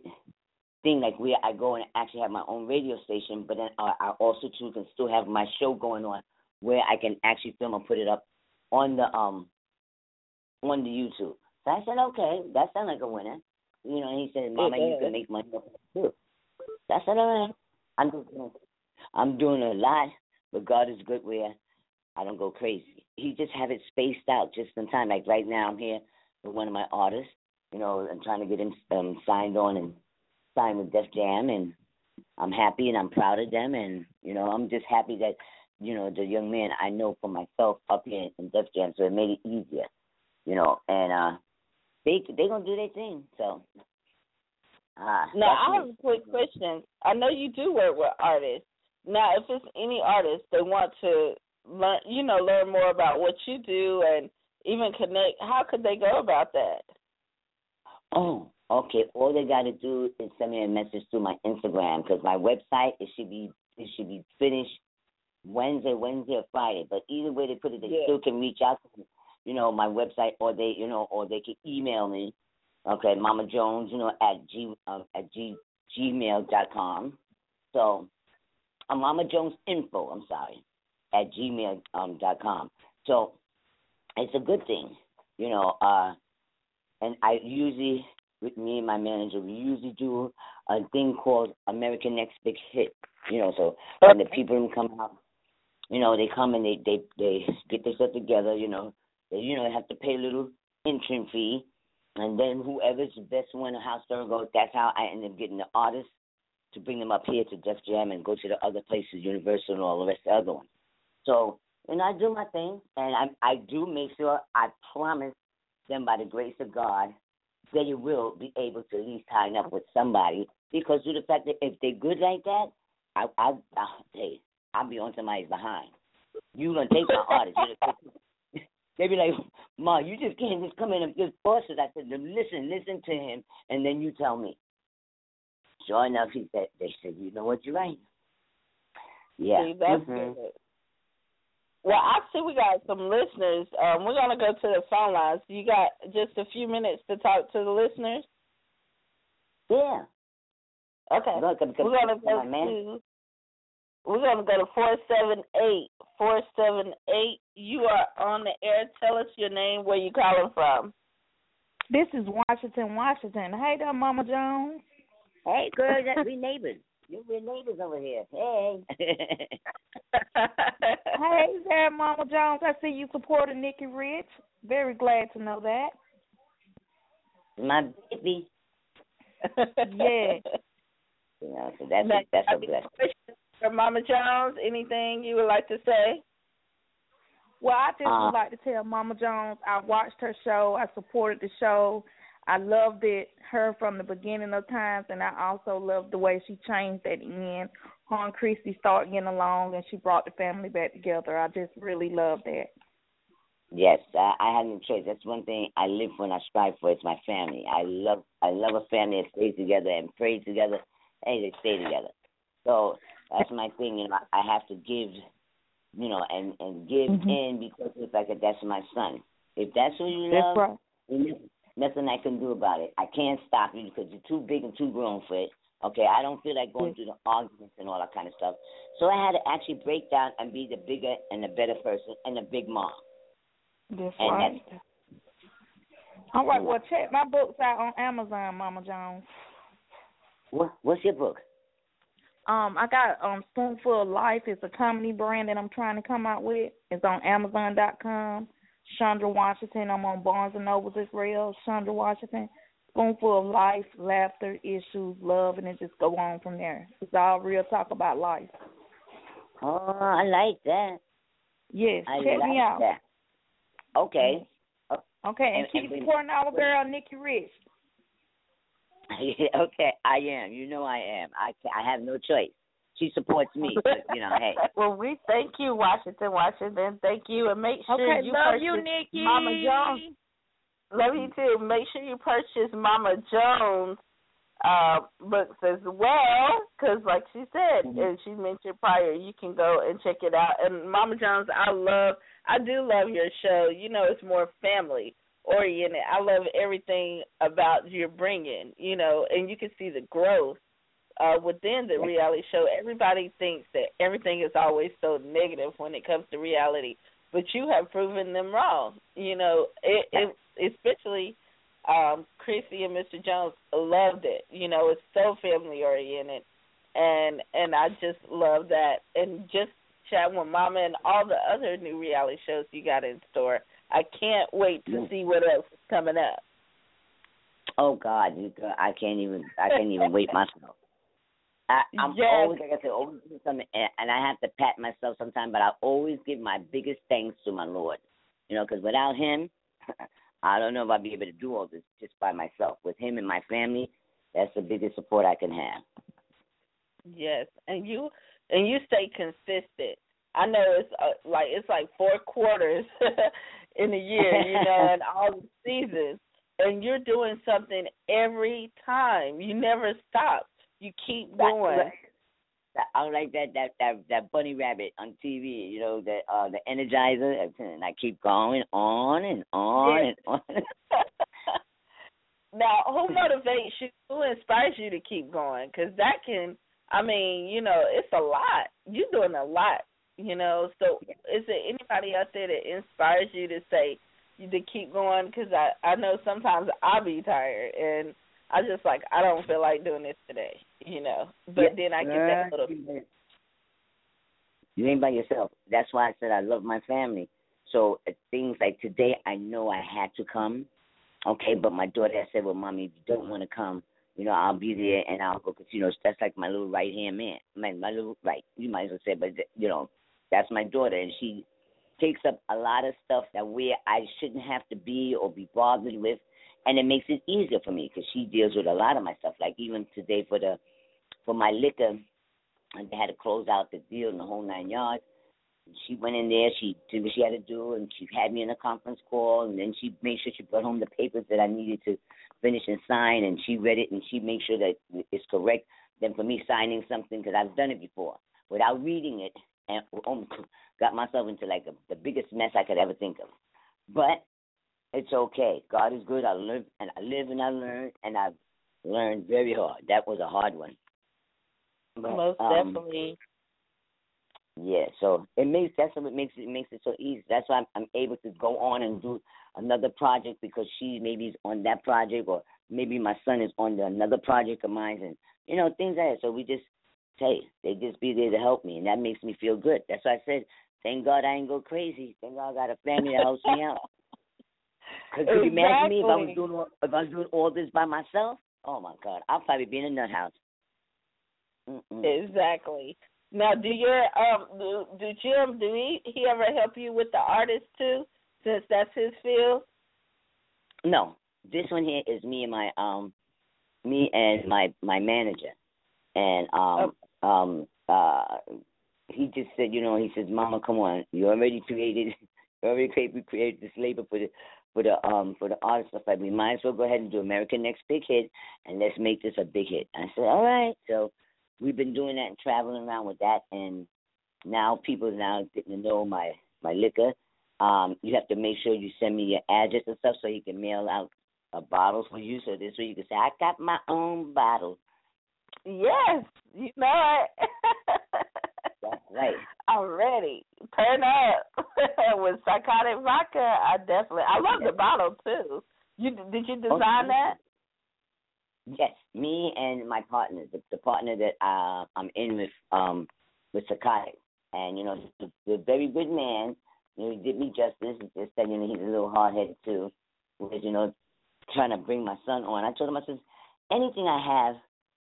thing, like where I go and actually have my own radio station, but then uh, I also too can still have my show going on, where I can actually film and put it up on the um on the YouTube. So I said, okay, that sounds like a winner. You know, and he said, Mama, you can make money off of it too. So I said, all right, I'm just doing, I'm doing a lot, but God is good where I don't go crazy. He just have it spaced out just in time. Like right now, I'm here with one of my artists. You know, I'm trying to get him um, signed on and signed with Def Jam, and I'm happy and I'm proud of them. And you know, I'm just happy that you know the young man I know for myself up here in Def Jam, so it made it easier. You know, and uh, they they gonna do their thing. So. Uh, Now I me. have a quick question. I know you do work with artists. Now, if it's any artist they want to learn, you know, learn more about what you do and even connect, how could they go about that? Oh, okay. All they got to do is send me a message through my Instagram because my website it should be it should be finished Wednesday, Wednesday or Friday. But either way they put it, they Yeah. still can reach out to me, you know, my website or they you know or they can email me. Okay, Mama Jones, you know, at g um, at g gmail dot com. So, uh, Mama Jones info. I'm sorry, at gmail um dot com. So, it's a good thing, you know. uh and I usually, with me and my manager, we usually do a thing called American Next Big Hit. You know, so when the people come out, you know, they come and they they they get their stuff together. You know, they you know have to pay a little entry fee, and then whoever's the best one in house story goes. That's how I end up getting the artists to bring them up here to Def Jam and go to the other places, Universal and all the rest of the other ones. So and I do my thing, and I I do make sure I promise them by the grace of God that you will be able to at least tie up with somebody because due to the fact that if they're good like that, I I I'll hey, I'll be on somebody's behind. You gonna take my artist? They be like, Ma, you just can't just come in and just force it. I said, listen, listen to him, and then you tell me. Sure enough, he said, they said, you know what, you're right. Yeah. See, that's mm-hmm. good. Well, I see we got some listeners. Um, we're gonna go to the phone lines. You got just a few minutes to talk to the listeners. Yeah. Okay. Look, I'm we're gonna go to. We're gonna go to four seven eight four seven eight. You are on the air. Tell us your name, where you calling from. This is Washington, Washington. Hey there, Mama Jones. Hey, girl, that we neighbors. We're neighbors over here. Hey. hey there, Mama Jones. I see you supporting Nikki Rich. Very glad to know that. My baby. yeah. You know, so that's a, that's a blessing. For Mama Jones, anything you would like to say? Well, I just Uh, would like to tell Mama Jones I watched her show. I supported the show. I loved it, her from the beginning of times, and I also loved the way she changed at the end. Her and Chrissy started getting along, and she brought the family back together. I just really loved that. Yes, I, I have no choice. That's one thing I live for and I strive for. It's my family. I love I love a family that stays together and prays together. Hey, they stay together. So that's my thing. You know, I have to give, you know, and and give Mhm. in because it's like that's my son. If that's who you That's love, right. Nothing I can do about it. I can't stop you because you're too big and too grown for it. Okay, I don't feel like going through the arguments and all that kind of stuff. So I had to actually break down and be the bigger and the better person and the big mom. That's And right. All right, well, check my books out on Amazon, Mama Jones. What What's your book? Um, I got um Spoonful of Life. It's a comedy brand that I'm trying to come out with. It's on Amazon.com. Chandra Washington. I'm on Barnes and Nobles as well. Chandra Washington. Spoonful of Life, laughter, issues, love, and it just go on from there. It's all real talk about life. Oh, I like that. Yes, I check like me out. that. Okay. Mm-hmm. Okay, and, And- keep and- supporting our girl Nikki Rich. okay, I am. You know I am. I I have no choice. She supports me. So, you know, hey. well, we thank you, Washington, Washington. Thank you, and make sure Okay, you love purchase you, Nikki. Mama Jones. Love you too. Make sure you purchase Mama Jones uh, books as well, because like she said, Mm-hmm. and she mentioned prior, you can go and check it out. And Mama Jones, I love, I do love your show. You know, it's more family oriented. I love everything about your bringing. You know, and you can see the growth uh, within the reality show. Everybody thinks that everything is always so negative when it comes to reality, but you have proven them wrong. You know, it, it especially um Chrissy and Mr. Jones loved it. You know, it's so family oriented and and I just love that and just chat with Mama and all the other new reality shows you got in store. I can't wait to see what else is coming up. Oh God, I can't even I can't even wait myself. I, I'm Yes. always like I said, always doing something, and, and I have to pat myself sometimes. But I always give my biggest thanks to my Lord, you know, because without Him, I don't know if I'd be able to do all this just by myself. With Him and my family, that's the biggest support I can have. Yes, and you and you stay consistent. I know it's uh, like it's like four quarters in a year, you know, and all the seasons, and you're doing something every time. You never stop. You keep going. That- I like that that that that bunny rabbit on TV, you know, the uh the Energizer, and I keep going on and on Yes. and on. now, who motivates you? Who inspires you to keep going? Because that can, I mean, you know, it's a lot. You're doing a lot, you know. So, is there anybody out there that inspires you to say to keep going? Because I I know sometimes I'll be tired and I just like I don't feel like doing this today, you know. But then I get that little. You ain't by yourself. That's why I said I love my family. So uh, things like today, I know I had to come. Okay, but my daughter said, "Well, mommy, if you don't want to come, you know, I'll be there and I'll go." Cause you know, that's like my little right hand man. My my little right. You might as well say, but you know, that's my daughter, and she takes up a lot of stuff that where I shouldn't have to be or be bothered with, and it makes it easier for me because she deals with a lot of my stuff. Like even today for the for my liquor, and they had to close out the deal and the whole nine yards. She went in there, she did what she had to do, and she had me in a conference call, and then she made sure she brought home the papers that I needed to finish and sign, and she read it and she made sure that it's correct. Then for me signing something, because I've done it before, without reading it, and um, got myself into like a, the biggest mess I could ever think of. But it's okay. God is good. I live and I live and I learn, and I've learned very hard. That was a hard one. But, Most um, definitely. Yeah, so it makes that's what makes it makes it so easy. That's why I'm, I'm able to go on and do another project because she maybe is on that project, or maybe my son is on the, another project of mine, and you know things like that. So we just hey, they just be there to help me, and that makes me feel good. That's why I said, thank God I ain't go crazy. Thank God I got a family that helps me out. Because could you imagine me if I was doing all, if I was doing all this by myself? Oh my God, I'll probably be in a nut house. Mm-mm. Exactly. Now, do your um do, do Jim do he he ever help you with the artist too? Since that's his field. No, this one here is me and my um, me and my my manager, and um um uh, he just said, you know, he says, Mama, come on, you already created, you already created, created this label for the for the um for the artist stuff. Like we might as well go ahead and do American Next Big Hit, and let's make this a big hit. I said, all right. So we've been doing that and traveling around with that, and now people are now getting to know my my liquor. Um, you have to make sure you send me your address and stuff so you can mail out uh, bottles for you. So this way you can say, I got my own bottle. Yes, you know it. That's right. I'm ready. Turn up with psychotic vodka. I definitely. I love the bottle too. You did you design that? Yes, me and my partner, the, the partner that uh, I'm in with, um, with Sakai, and you know, a very good man. You know, he did me justice. He just said, you know, he's a little hard headed too, because you know, trying to bring my son on. I told him, I said, anything I have,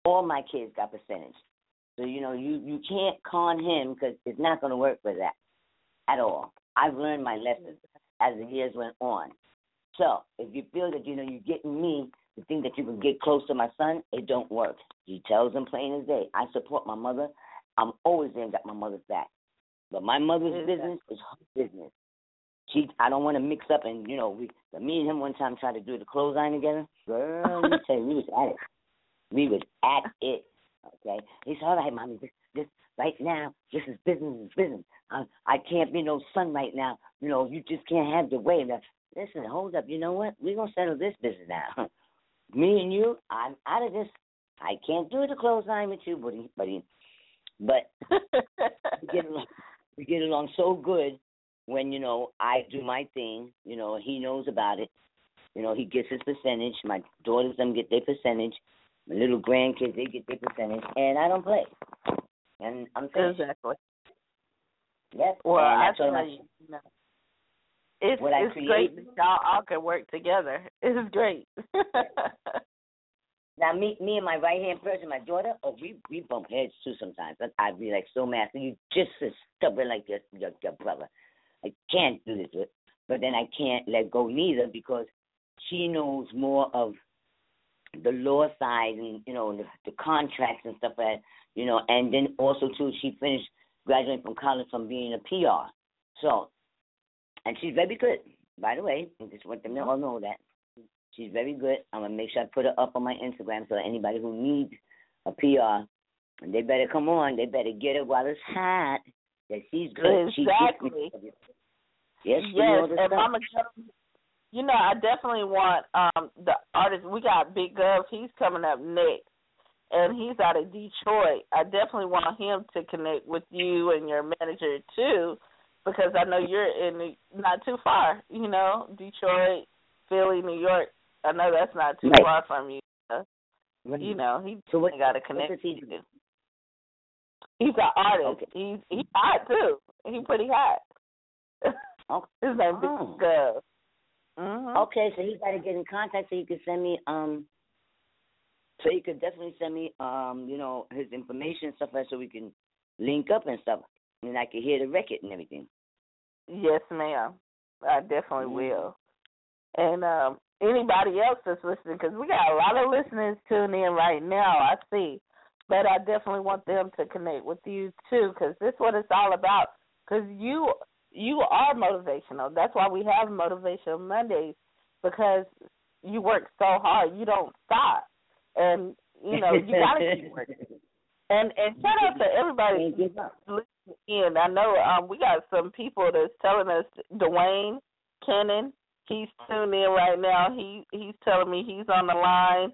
all my kids got percentage. So you know, you you can't con him because it's not going to work for that at all. I've learned my lessons as the years went on. So if you feel that you know you're getting me to think that you can get close to my son, it don't work. He tells him plain as day. I support my mother. I'm always there and got my mother's back. But my mother's Exactly. business is her business. She, I don't want to mix up and you know we. but Me and him one time tried to do the clothesline together. Girl, let me tell you, we was at it. We was at it. Okay, he said, "All right, mommy, this, this right now, this is business, is business. I, I can't be no son right now. You know, you just can't have the way." And listen, hold up. You know what? We're gonna settle this business now. Me and you, I'm out of this. I can't do the clothesline with you, but he, but we get along, we get along so good when you know I do my thing. You know, he knows about it. You know, he gets his percentage. My daughters them get their percentage. My little grandkids they get their percentage, and I don't play. And I'm finished. Exactly. Yep. Well, and I that's what tell I'm- you, you know, it's What it's great that y'all all can work together. It's great. Now me, me and my right hand person, my daughter, oh, we we bump heads too sometimes. I- I'd be like so mad. You just as stubborn like your your, your brother. I can't do this with, but then I can't let go neither because she knows more of the law side and you know the, the contracts and stuff like that. You know, and then also too, she finished graduating from college from being a PR. So, and she's very good. By the way, I just want them to all know that. She's very good. I'm gonna make sure I put her up on my Instagram so anybody who needs a PR, they better come on. They better get her while it's hot. That she's good. She Exactly. me- Yes, yes, the and. Mama you know, I definitely want um the artist. We got Big Gov. He's coming up next, and he's out of Detroit. I definitely want him to connect with you and your manager too, because I know you're in the, not too far. You know, Detroit, Philly, New York. I know that's not too Right. far from you. What- You know, he so what, got to what he do? He's an artist. Okay. He's he's hot too. He's pretty hot. Okay. His name Big Oh. Gov. Mm-hmm. Okay, so he got to get in contact so you can send me um. So you could definitely send me um, you know, his information and stuff like that so we can link up and stuff, and I can hear the record and everything. Yes, ma'am. I definitely will. And um anybody else that's listening, because we got a lot of listeners tuning in right now. I see, but I definitely want them to connect with you too, because this is what it's all about. Because you you are motivational. That's why we have motivational Mondays because you work so hard, you don't stop, and you know you gotta keep working. And and shout out to everybody listening in. I know um we got some people that's telling us Dwayne Cannon. He's tuned in right now. He he's telling me he's on the line.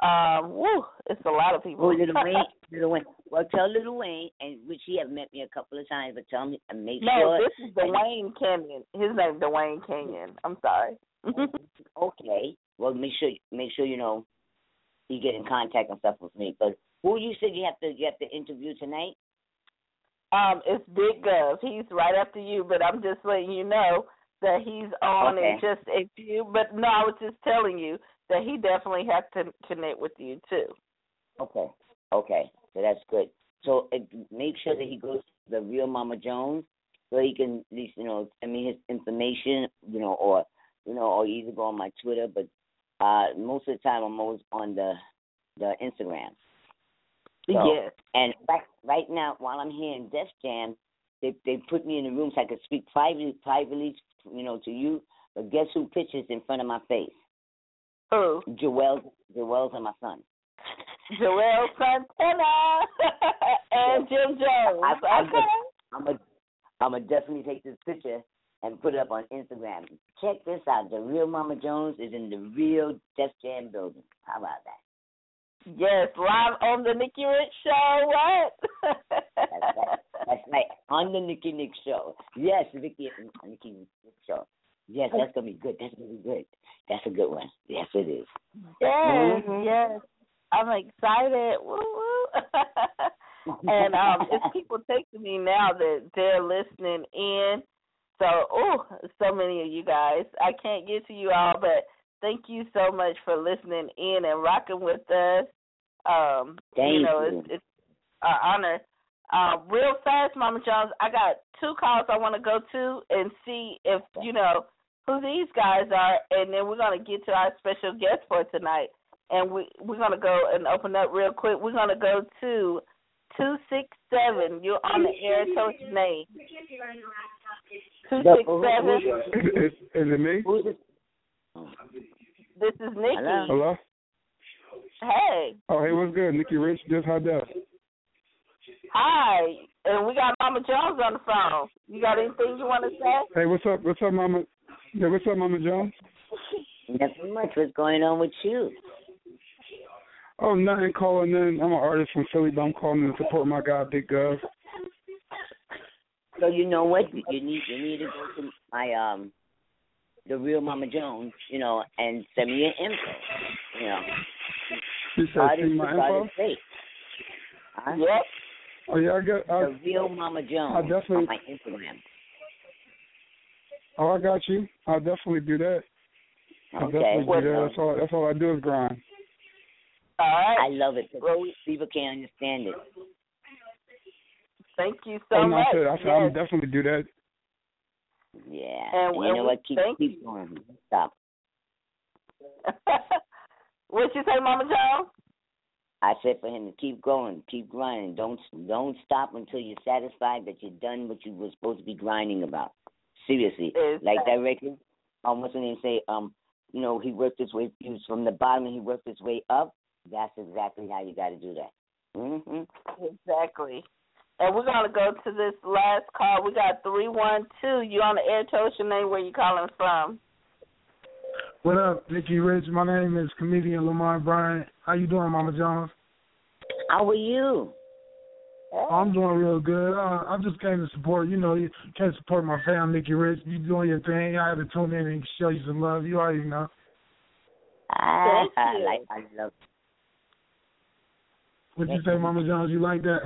Um, woo, it's a lot of people. Oh, Little Wayne, Little Wayne. Well, tell Little Wayne, and which he have met me a couple of times, but tell me and make no, sure. this is Dwayne Canyon. His name Dwayne Canyon. I'm sorry. okay. Well, make sure make sure you know you get in contact and stuff with me. But who you said you have to you have to interview tonight? Um, it's Big Gov. He's right after you, but I'm just letting you know that he's on Okay. in just a few. But no, I was just telling you that he definitely has to connect with you too. Okay. Okay. So that's good. So uh, make sure that he goes to the real Mama Jones so he can at least, you know, send me his information, you know, or you know, or either go on my Twitter, but uh most of the time I'm always on the the Instagram. So, Yes. And right right now while I'm here in Def Jam, they they put me in the room so I could speak privately privately, you know, to you. But guess who pitches in front of my face? Who? Juelz Juelz and my son. Juelz Santana and Jim Jones. I, I'm okay. a, I'm a, I'm a definitely take this picture and put it up on Instagram. Check this out. The real Mama Jones is in the real Def Jam building. How about that? Yes, live on the Nikki Rich Show. What? That's right. That's right. On the Nikki Nick show. Yes, Vicky Nikki Nick show. Yes, that's gonna be good. That's gonna be good. That's a good one. Yes, it is. Yes, Mhm. yes. I'm excited. Woo woo. and um it's people texting me now that they're listening in. So oh, so many of you guys. I can't get to you all, but thank you so much for listening in and rocking with us. Um Thank you know, you. it's it's an honor. Uh, real fast, Mama Jones, I got two calls I want to go to and see if, you know, who these guys are, and then we're going to get to our special guest for tonight. And we, we're going to go and open up real quick. We're going to go to 267. You're on the air, tell us your name. 267. Is, is it me? Who's this? This is Nikki. Hello? Hey. Oh, hey, what's good? Nikki Rich, just how that? Hi. And we got Mama Jones on the phone. You got anything you want to say? Hey, what's up? What's up, Mama? Yeah, what's up, Mama Jones? Nothing much. What's going on with you? Oh, nothing calling in. I'm an artist from Philly, but I'm calling in to support my guy, Big Gov. So you know what? You need you need to go to my um the real Mama Jones, you know, and send me your info. You know. You said Artist see my info? artist fake. Huh? Yep. Oh, yeah, I got. I, The real Mama Jones I definitely- on my Instagram. oh, I got you. I'll definitely do that. I'll Okay. definitely do that. That's all. That's all I do is grind. All right. I love it. 'cause People can't understand it. Thank you so no, much. I said, I said Yes. I'm definitely do that. Yeah. And- you and know what? Keep keep going. Stop. what you say, Mama Jones? I said for him to keep going, keep grinding. Don't don't stop until you're satisfied that you're done what you were supposed to be grinding about. Seriously, like that record. Um, what's the name? Say, um, you know, he worked his way. He was from the bottom and he worked his way up. That's exactly how you got to do that. hmm Exactly. And we're gonna go to this last call. We got three one two. You on the air? Tell us your name. Where you calling from? What up, Nikki Rich? My name is comedian Lamar Bryant. How you doing, Mama Jones? How are you? I'm doing real good. Uh, I just came to support. You know, you came to support my family, Nikki Rich. You doing your thing. I had to tune in and show you some love. You already know. Ah, Thank I you. like I love. What you say, Mama Jones? You like that?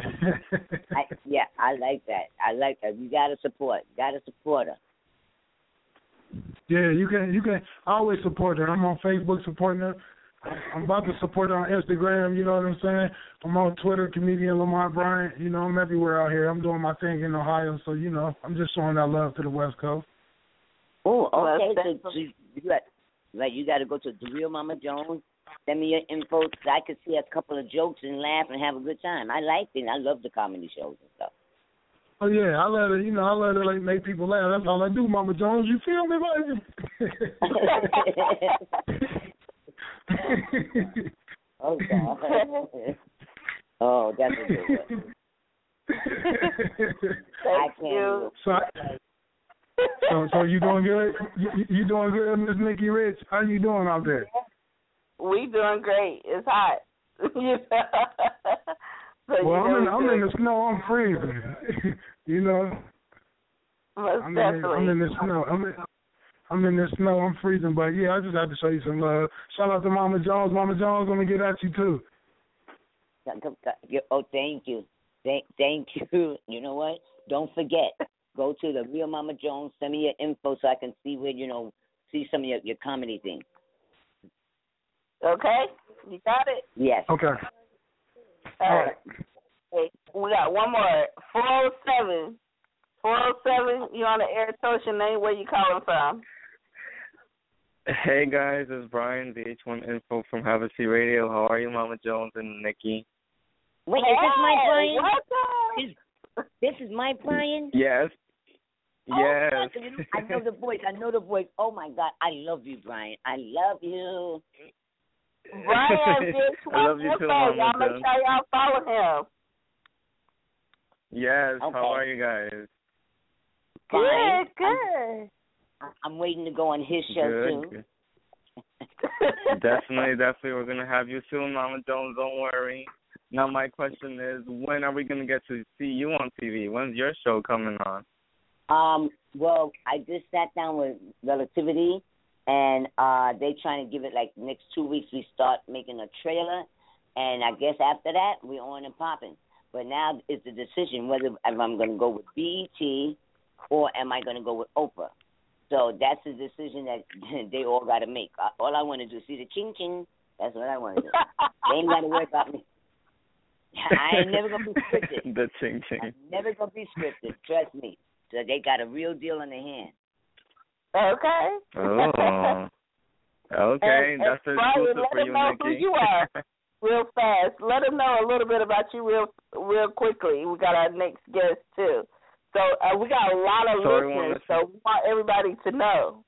I, yeah, I like that. I like that. You gotta support. Gotta support her. yeah, you can. You can I always support her. I'm on Facebook supporting her. I'm about to support her on Instagram. You know what I'm saying? I'm on Twitter, comedian Lamont Bryant. You know, I'm everywhere out here. I'm doing my thing in Ohio, so you know, I'm just showing that love to the West Coast. Oh, okay. So, so you got like you got to go to the real Mama Jones. Send me your info so I could see a couple of jokes and laugh and have a good time. I like it. I love the comedy shows and stuff. Oh yeah, I let it. You know, I let it like make people laugh. That's all I do, Mama Jones. You feel me, baby? oh God. oh, that's a good one. I can't. So, so, so you doing good? You, you doing good, Miss Nikki Rich? How you doing out there? We doing great. It's hot. so well, I'm in, I'm in the snow. I'm freezing. you know. Most I'm definitely. In, I'm in the snow. I'm in, I'm in the snow. I'm freezing, but yeah, I just had to show you some love. Shout out to Mama Jones. Mama Jones, let me get at you too. Oh, thank you. Thank, thank you. You know what? Don't forget. Go to the Real Mama Jones. Send me your info so I can see where you know see some of your your comedy things. Okay, you got it. Yes. Okay. All right. Hey, we got one more. Four oh seven. Four oh seven. You on the air? Tell us your name. Where you calling from? Hey guys, it's Brian, VH1 Info from Have a Radio. How are you, Mama Jones and Nikki? Wait, hey, is this my Brian? Welcome. Is, this is my Brian? Yes. Oh, yes. God, I know the voice. I know the voice. Oh my God, I love you, Brian. I love you. Brian, I love you too, Mama Y'all make Jones. sure y'all follow him. Yes. Okay. How are you guys? Fine. Good, good. I'm, I'm waiting to go on his show Good. too. good. definitely, definitely, we're gonna have you soon, Mama Jones. Don't worry. Now, my question is, when are we gonna get to see you on TV? When's your show coming on? Um, well, I just sat down with Relativity, and uh they trying to give it like next two weeks. We start making a trailer, and I guess after that we're on and popping. But now it's the decision whether if I'm going to go with BET or am I going to go with Oprah. So that's the decision that they all got to make. Uh, All I want to do is see the ching ching. That's what I want to do. they ain't got to worry about me. I ain't never gonna be scripted. the ching ching. I'm never gonna be scripted. Trust me. So they got a real deal in their hand. Okay. Oh. Okay, And- that's and the Brian, let them you, know Nikki. who you are. Real fast. Let them know a little bit about you real real quickly. We got our next guest too. So uh, we got a lot of So listeners, so we want everybody to know.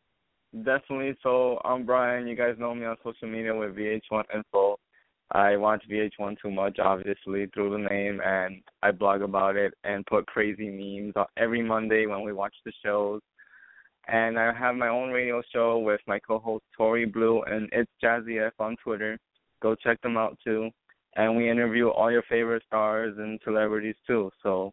Definitely. So I'm Brian. You guys know me on social media with VH1 Info. I watch VH1 too much, obviously, through the name, and I blog about it and put crazy memes on every Monday when we watch the shows. And I have my own radio show with my co-host Tori Blue, and it's Jazzy F on Twitter. Go check them out too. And we interview all your favorite stars and celebrities too. So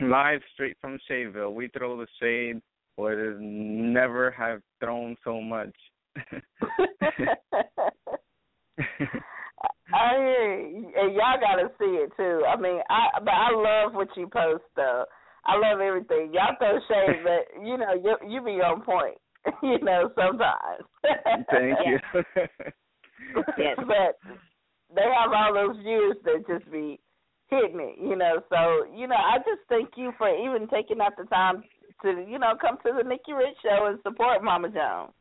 live straight from Shadeville, we throw the shade where it never have thrown so much. I you. and y'all gotta see it too. I mean, I but I love what you post though. I love everything. Y'all throw shade, but you know you you be on point. you know sometimes. Thank you. Yes. but they have all those views that just be hitting it. You know, so you know I just thank you for even taking out the time to you know come to the Nikki Rich show and support Mama Jones.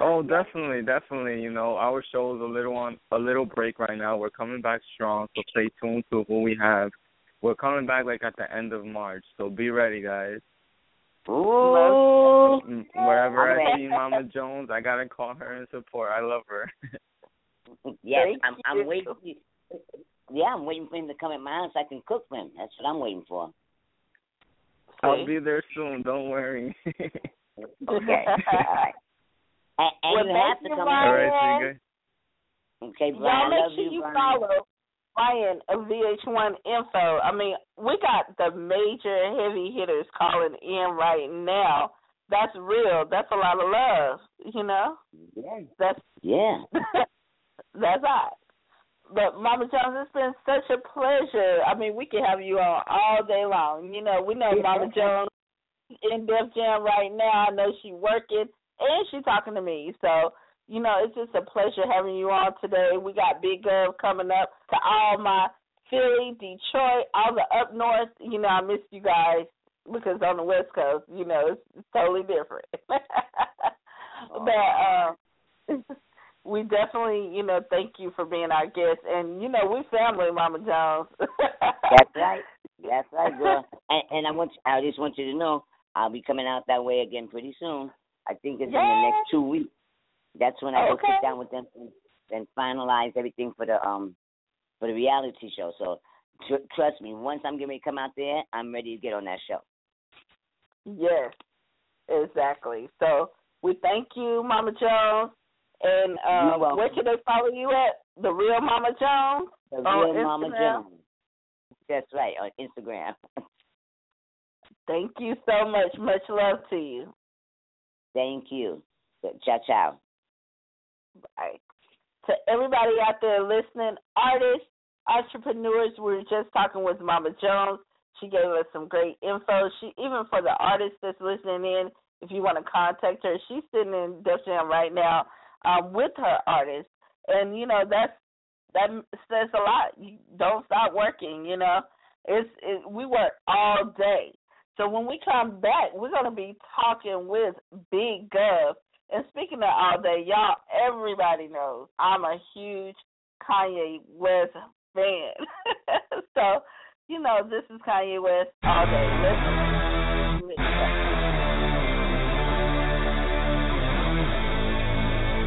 oh, definitely, definitely. You know, our show is a little on a little break right now. We're coming back strong, so stay tuned to who we have. We're coming back like at the end of March, so be ready, guys. Ooh. Mm, Wherever I'm I ready. see Mama Jones, I gotta call her and support. I love her. Yes, I'm, I'm waiting. Yeah, I'm waiting for him to come at my house. so I can cook for him. That's what I'm waiting for. I'll be there soon. Don't worry. Okay. All right. And, and Well, you have to come. All right, Brian. you guys. Okay, Y'all Brian. I make sure you, you follow Brian of VH1 Info. I mean, we got the major heavy hitters calling in right now. That's real. That's a lot of love. You know. Yeah. That's Yeah. that's hot. But Mama Jones, it's been such a pleasure. I mean, we can have you on all day long. You know, we know Mama Jones in Def Jam right now. I know she working and she talking to me. So you know, it's just a pleasure having you on today. We got Big Gov coming up to all my Philly, Detroit, all the up north. You know, I missed you guys because on the West Coast, you know, it's, it's totally different. but uh, we definitely, you know, thank you for being our guest, and you know, we family, Mama Jones. That's right. That's right, girl. And, and I want, you, I just want you to know, I'll be coming out that way again pretty soon. I think it's Yay. in the next two weeks. That's when I go Okay. sit down with them and, and finalize everything for the um for the reality show. So tr- trust me, once I'm getting ready to come out there, I'm ready to get on that show. Yes, exactly. So we thank you, Mama Jones. And welcome. where can they follow you at? The real Mama Jones? The real Mama Jones. That's right on Instagram. Thank you so much. Much love to you. Thank you. Ciao, ciao. Bye. To everybody out there listening, artists, entrepreneurs, we were just talking with Mama Jones. She gave us some great info. She even for the artists that's listening in, if you want to contact her, she's sitting in Def Jam right now um, with her artist, and you know that's that says a lot. You don't stop working. You know, it's it, we work all day. So when we come back, we're gonna be talking with Big Gov. And speaking of all day, y'all, everybody knows I'm a huge Kanye West fan. so, you know, this is Kanye West all day.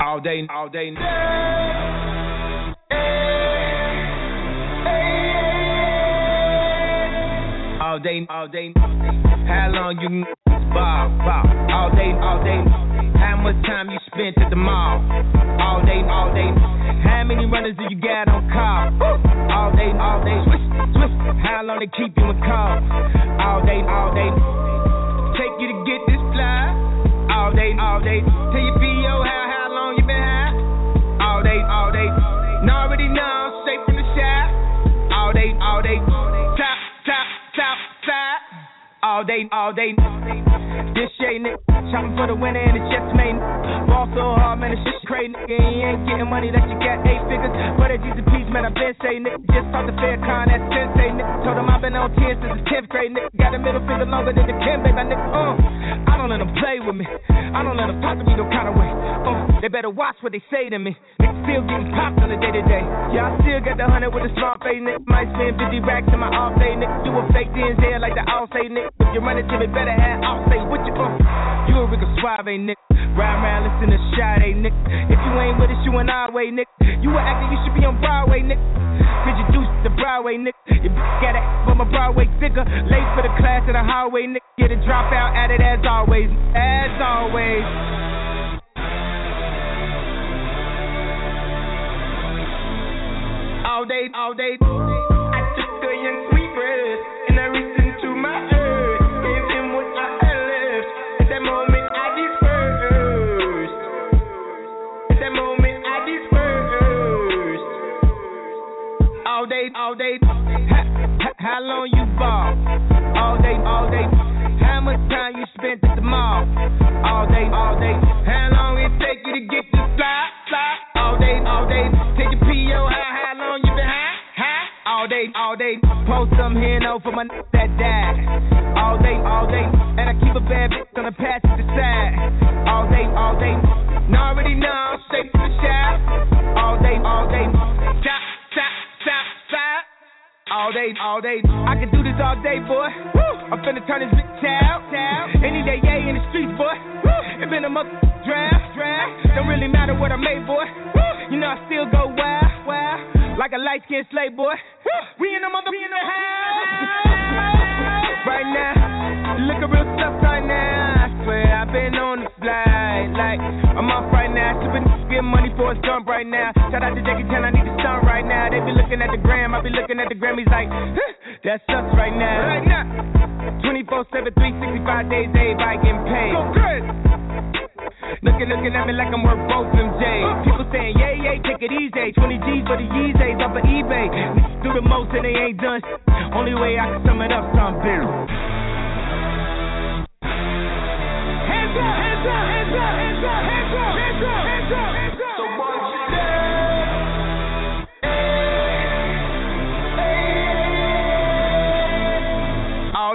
All day, all day. All day, all day. How long you can bob, bob? All day, all day. How much time you spent at the mall? All day, all day. How many runners do you got on call? All day, all day. How long they keep you in call? All day, all day. Take you to get this fly. All day, all day. Tell your PO how how long you been high? All day, all day. Now already know, straight from the shop. All day, all day. Top, top, top, side. All day, all day. This shit, nigga. Shopping for the winner and it's just made. Ball so hard, man, it's just crazy, nigga. You ain't getting money that you got eight figures. For that G's and man, I been saying, nigga. Just talked to Farrakhan, that's sensei, nigga. Told him I've been on 10 since the 10th grade, nigga. Got a middle finger longer than the Kim, baby, nigga. Uh, I don't let them play with me. I don't let them talk to me no kind of way. Uh, they better watch what they say to me. Nigga still getting popped on the day to day. Yeah, I still got the hundred with a smart face, nigga. Might spend 50 racks in my off day, nigga. You a fake DNZ like the all say, nigga. If you run it to me, better have all say what you uh. You a Rico Suave, nigga. Ride around, listen shot, Sade, nigga. If you ain't with us, you an our way, nigga. You a actor, you should be on Broadway, nigga. Introduce the Broadway, nigga. You got it from a Broadway figure. Late for the class in the hallway, nigga. Get a dropout at it as always. As always. All day, all day. I took All day. Ha, ha, how long you ball? All day, all day. How much time you spent at the mall? All day, all day. How long it take you to get to fly, fly? All day, all day. Take your PO, how, how long you been high, high? All day, all day. Post some here no for my n- that died. All day, all day. And I keep a bad bitch on the passenger side. All day, all day. Now already know, straight to the shop. All day, all day. Top, top, top, side. All day, all day. I can do this all day, boy. Woo! I'm finna turn this bitch out. Any day, yeah, in the streets, boy. Woo! It been a mother draft, draft. Don't really matter what I made, boy. Woo! You know I still go wild, wild. Like a light skinned slave, boy. Woo! We in the mother, we in the house. Right now, looking real stuff right now. I swear I've been on the flight. Like, I'm off right now. Sipping, getting money for a jump right now. Shout out to Jackie Chan, I need to stunt right now. They be looking at the gram, I be looking at the Grammys like, huh, that's us right now. Right now. 24 7, 365 days, everybody getting paid. Go crazy. Looking, looking at me like I'm worth both them J's. Uh-huh. People saying, yeah, yeah, take it easy. 20 G's for the Yeezys off of eBay. Niggas do the most and they ain't done shit. Only way I can sum it up, some bitter. Hands up, hands up, hands up, hands up, hands up, hands up, hands up,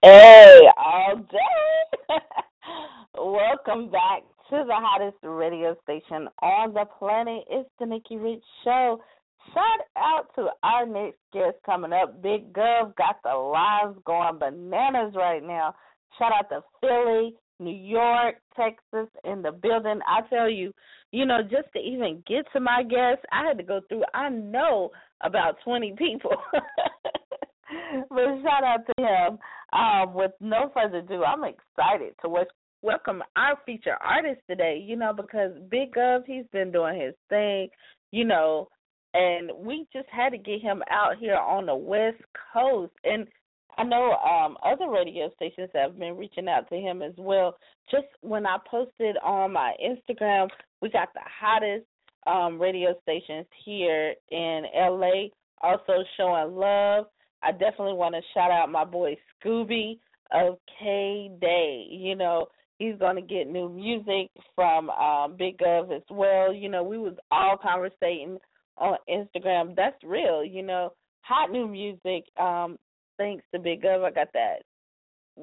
Hey, all day. Welcome back to the hottest radio station on the planet. It's the Nikki Rich Show. Shout out to our next guest coming up. Big Gov got the lives going bananas right now. Shout out to Philly, New York, Texas in the building. I tell you, you know, just to even get to my guests, I had to go through, I know about 20 people. but shout out to him. Um, with no further ado, I'm excited to welcome our feature artist today, you know, because Big Gov, he's been doing his thing, you know, and we just had to get him out here on the West Coast. And I know um other radio stations have been reaching out to him as well. Just when I posted on my Instagram, we got the hottest um radio stations here in LA also showing love. I definitely want to shout out my boy Scooby of K Day. You know, he's gonna get new music from um Big Gov as well. You know, we was all conversating on Instagram. That's real, you know. Hot new music. Um thanks to Big Gov, I got that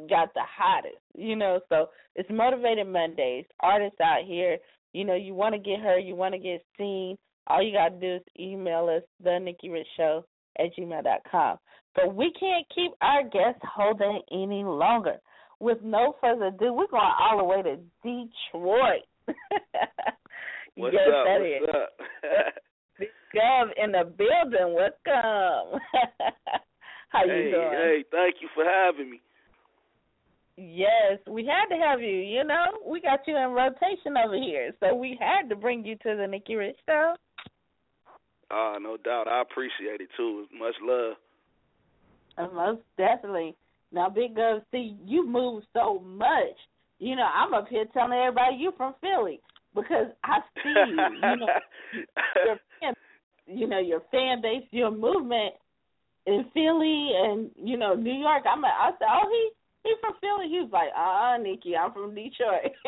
got the hottest, you know. So it's Motivated Mondays. Artists out here, you know, you want to get her, you want to get seen. All you got to do is email us, the Nikki Rich Show at gmail dot com. But we can't keep our guests holding any longer. With no further ado, we're going all the way to Detroit. What's yes, up? that What's is. up? Big Gov in the building. Welcome. How you hey, doing? hey, thank you for having me. Yes, we had to have you. You know, we got you in rotation over here, so we had to bring you to the Nikki Rich Show. Ah, no doubt. I appreciate it too. Much love. Uh, Most definitely. Now, Big Gov, see, you move so much. You know, I'm up here telling everybody you from Philly because I see you. You know, your fan, you know your fan base, your movement in Philly and you know New York. I'm. A, I said, oh, he he from Philly. He was like, uh, uh Nikki, I'm from Detroit.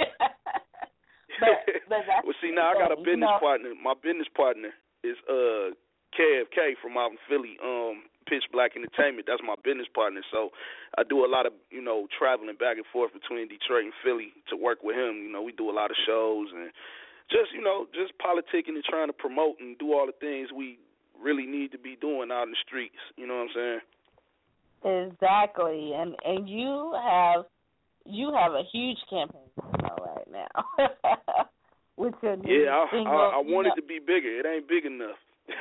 but but that's well, see, now I got a you business know, partner. My business partner is uh KFK from out in Philly. Um, Pitch Black Entertainment. That's my business partner. So I do a lot of you know traveling back and forth between Detroit and Philly to work with him. You know, we do a lot of shows and just you know just politicking and trying to promote and do all the things we really need to be doing out in the streets. You know what I'm saying? Exactly, and and you have you have a huge campaign right now with your new Yeah, I single. I, I want know- it to be bigger. It ain't big enough.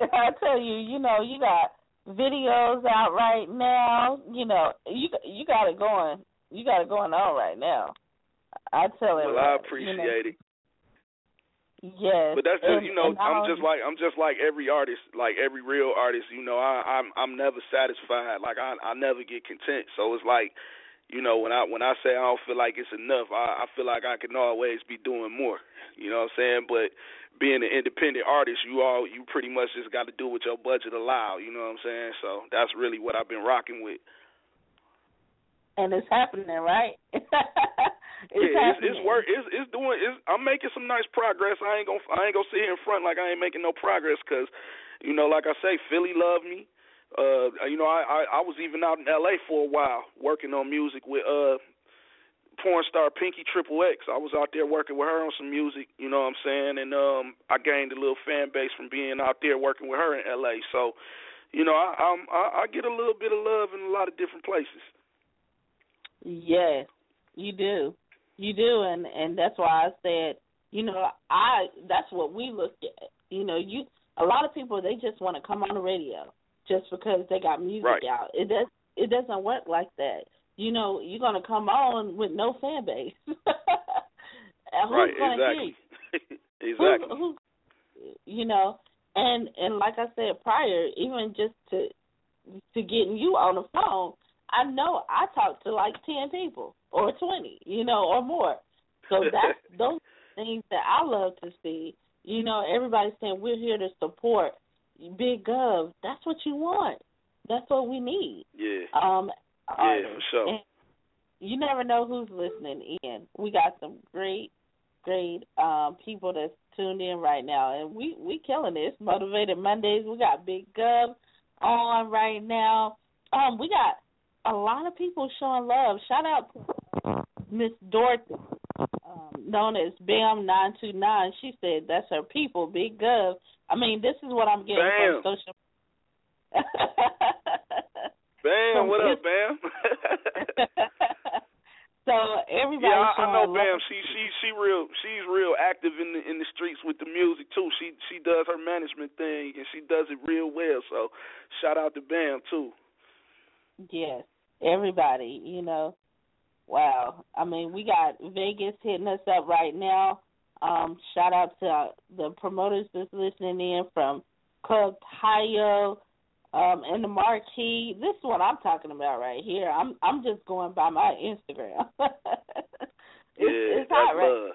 I tell you, you know, you got videos out right now. You know, you you got it going. You got it going on right now. I tell you. well. I you appreciate know. it. Yes, But that's just and- you know I'm just like I'm just like every artist, like every real artist. You know I I'm I'm never satisfied. Like I I never get content. So it's like, you know when I when I say I don't feel like it's enough, I I feel like I can always be doing more. You know what I'm saying? But being an independent artist, you all you pretty much just got to do what your budget allow. You know what I'm saying? So that's really what I've been rocking with. and it's happening, right? it's yeah, it's, happening. it's work. It's it's doing. It's, I'm making some nice progress. I ain't gonna I ain't gonna sit here in front like I ain't making no progress because, you know, like I say, Philly love me. Uh, you know, I, I I was even out in L.A. for a while working on music with uh porn star Pinky Triple X. I was out there working with her on some music. You know what I'm saying? And um, I gained a little fan base from being out there working with her in L.A. So, you know, I I'm, I I get a little bit of love in a lot of different places. Yes, you do. You do, and and that's why I said, you know, I that's what we look at. You know, you a lot of people they just want to come on the radio just because they got music Right. out. It does it doesn't work like that. You know, you're gonna come on with no fan base. Right, exactly. you? exactly. Who's, you know, and and like I said prior, even just to to getting you on the phone, I know I talked to like ten people or twenty, you know, or more. So that's those things that I love to see. You know, everybody's saying we're here to support Big Gov. That's what you want. That's what we need. Yeah. Um, Yeah, artists. for sure. And you never know who's listening in. We got some great, great um people that's tuned in right now, and we we killing this. Motivated Mondays. We got Big Gov on right now. Um, we got a lot of people showing love. Shout out to Miss Dorothy, um, known as Bam nine two nine. She said that's her people, Big Gov. I mean, this is what I'm getting Bam. from social. Bam, what up, Bam? so everybody yeah, I, I know. Bam. She she she real she's real active in the in the streets with the music too. She she does her management thing and she does it real well. So shout out to Bam too. Yes, everybody, you know. Wow. I mean, we got Vegas hitting us up right now. Um, shout out to uh, the promoters that's listening in from Club Tao um, and the Marquee. This is what I'm talking about right here. I'm I'm just going by my Instagram. it's, yeah, it's hot right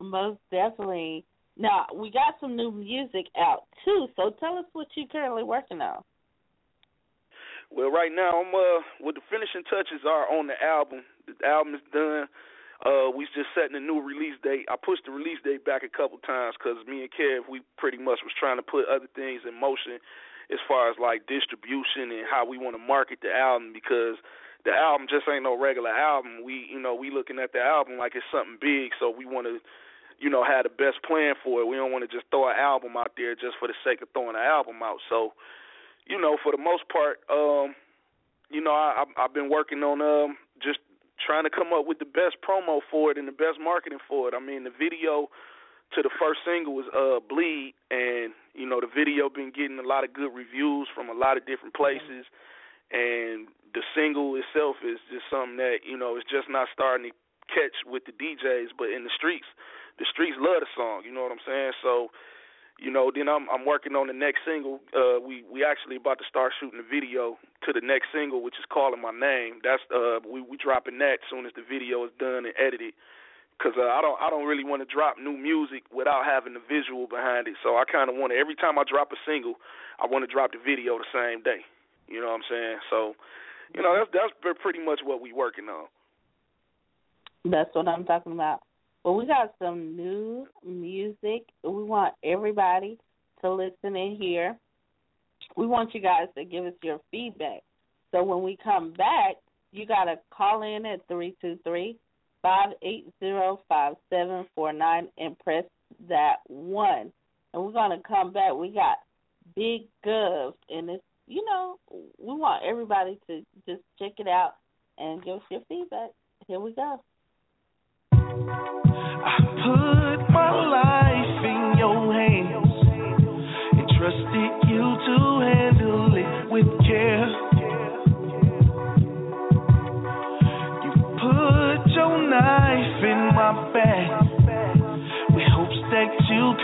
most definitely. Now we got some new music out too. So tell us what you're currently working on. Well, right now I'm uh what the finishing touches are on the album. The album is done. Uh, we just setting a new release date. I pushed the release date back a couple times because me and Kev we pretty much was trying to put other things in motion as far as like distribution and how we want to market the album because the album just ain't no regular album. We you know we looking at the album like it's something big, so we want to you know have the best plan for it. We don't want to just throw an album out there just for the sake of throwing an album out. So you know for the most part, um, you know I, I I've been working on um just trying to come up with the best promo for it and the best marketing for it. I mean the video to the first single was uh Bleed and you know the video been getting a lot of good reviews from a lot of different places. And the single itself is just something that you know is just not starting to catch with the DJs but in the streets the streets love the song you know what I'm saying? So you know then I'm I'm working on the next single. Uh we we actually about to start shooting the video to the next single which is calling my name. That's uh we we dropping that as soon as the video is done and edited because uh, I don't I don't really want to drop new music without having the visual behind it. So I kind of want every time I drop a single, I want to drop the video the same day. You know what I'm saying? So, you know that's that's pretty much what we working on. That's what I'm talking about. Well, we got some new music. We want everybody to listen in here. We want you guys to give us your feedback. So when we come back, you got to call in at three two three five eight zero five seven four nine and press that one. And we're gonna come back. We got Big Gov, and it's you know we want everybody to just check it out and give us your feedback. Here we go. I put my life in your hands and trusted you to handle it with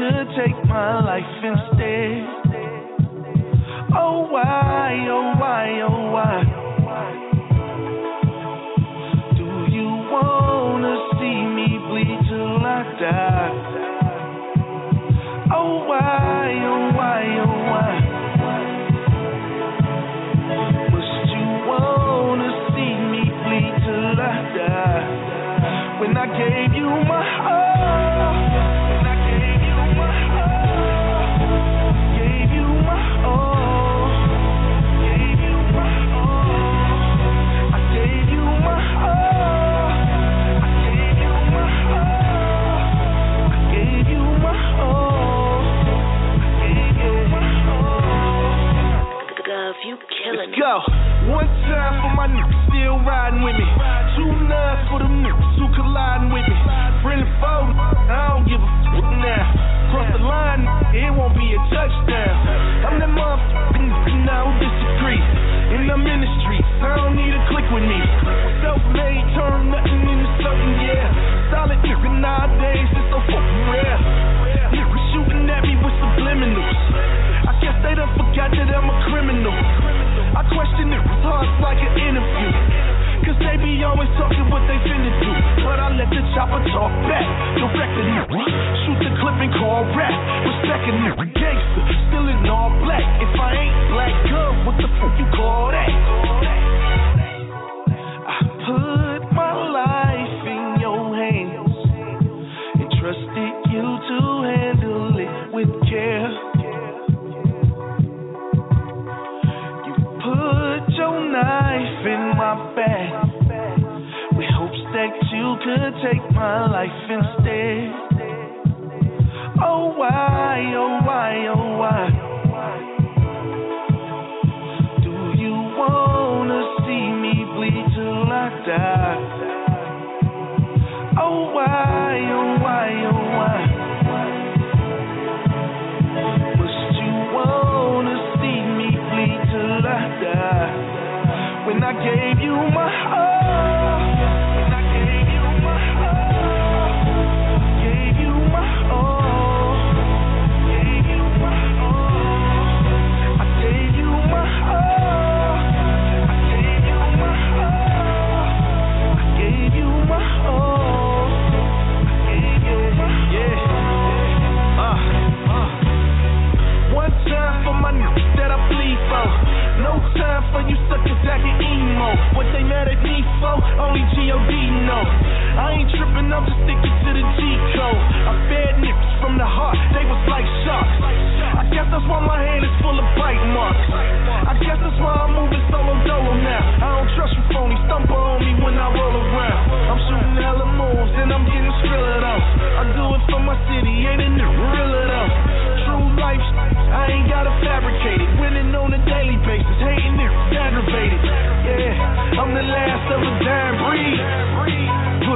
could take my life instead. Oh why, oh why, oh Let's go. One time for my niggas still riding with me. Two nines for the niggas who colliding with me. Really fold, I don't give a fuck now. Cross the line, it won't be a touchdown. I'm that motherfucking now disagree. In the ministry, I don't need a click with me. Self-made, turn nothing into something, yeah. Solid nigga nowadays, it's so fucking rare. Niggas shooting at me with subliminals. I guess they done forgot that I'm a criminal. I question it, hard like an interview. Cause they be always talking what they finna do. But I let the chopper talk back. Directing it. Shoot the clip and call rap. Respecting it. Gangster, still in all black. If I ain't black, girl, what the fuck you call that? Take my life instead. Oh why, oh I ain't tripping, I'm just sticking to the G code. I fed niggas from the heart, they was like sharks. I guess that's why my hand is full of bite marks. I guess that's why I'm moving solo dolo now. I don't trust you phony, stumble on me when I roll around. I'm shooting hella moves and I'm getting skrilla though. I do it for my city, ain't in it real though? True life, I ain't gotta fabricate it. Winning on a daily basis, hating it, aggravated. Yeah, I'm the last of a. Put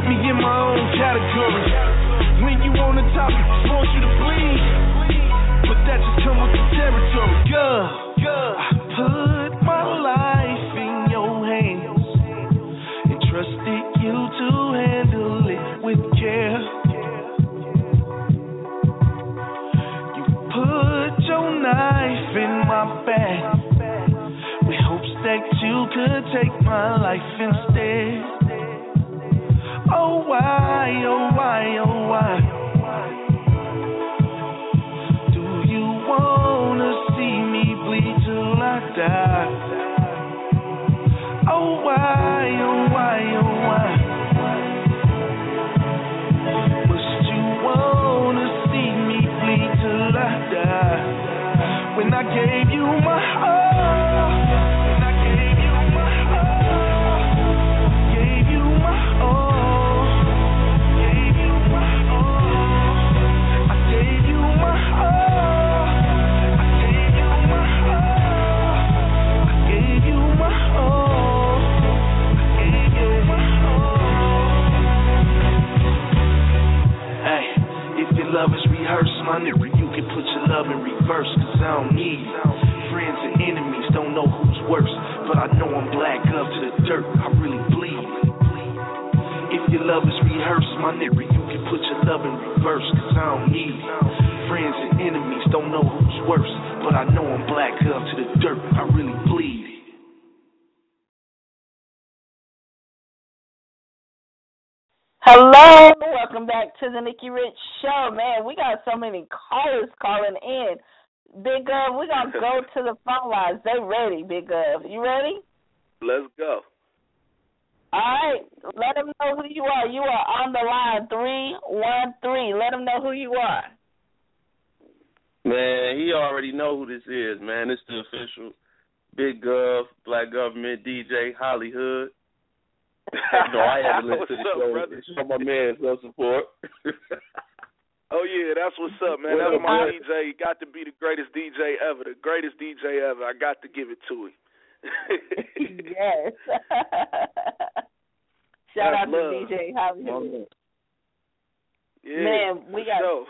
me in my own category. When you on the top, I want you to bleed. But that just come with the territory. Girl, When I gave you my heart, reverse, cause I don't need. Friends and enemies don't know who's worse, but I know I'm black up to the dirt, I really bleed. If your love is rehearsed, my nigga, you can put your love in reverse, cause I don't need. Friends and enemies don't know who's worse, but I know I'm black up to the dirt, I really bleed. Hello, welcome back to the Nikki Rich Show. Man, we got so many callers calling in. Big Gov, we're gonna go to the phone lines. They ready, Big Gov. You ready? Let's go. All right, let them know who you are. You are on the line three one three. Let them know who you are. Man, he already know who this is, man. It's the official Big Gov, Black Government DJ Hollywood. no, I had to listen to the What's up, show. brother? Show my man some support. Oh yeah, that's what's up, man. What That's my man? DJ. Got to be the greatest DJ ever. The greatest DJ ever. I got to give it to him. yes. Shout That's out love. to DJ Hollywood. Yeah, Man, we got- sure.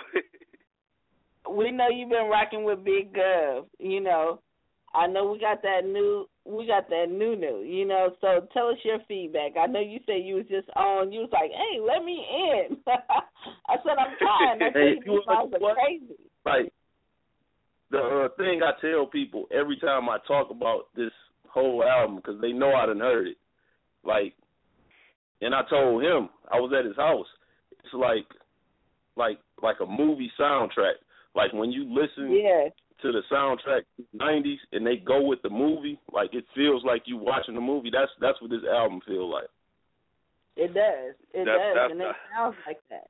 we know you've been rocking with Big Gov. You know, I know we got that new, we got that new new. You know, so tell us your feedback. I know you said you was just on. You was like, "Hey, let me in." I said, "I'm trying." I Hey, think you know are crazy. like the uh, thing I tell people every time I talk about this whole album because they know I done heard it. Like and I told him I was at his house. It's like like like a movie soundtrack. Like when you listen Yeah. To the soundtrack nineties and they go with the movie, like it feels like you watching the movie. That's that's what this album feels like. It does. It That's- does, that's and it sounds like that.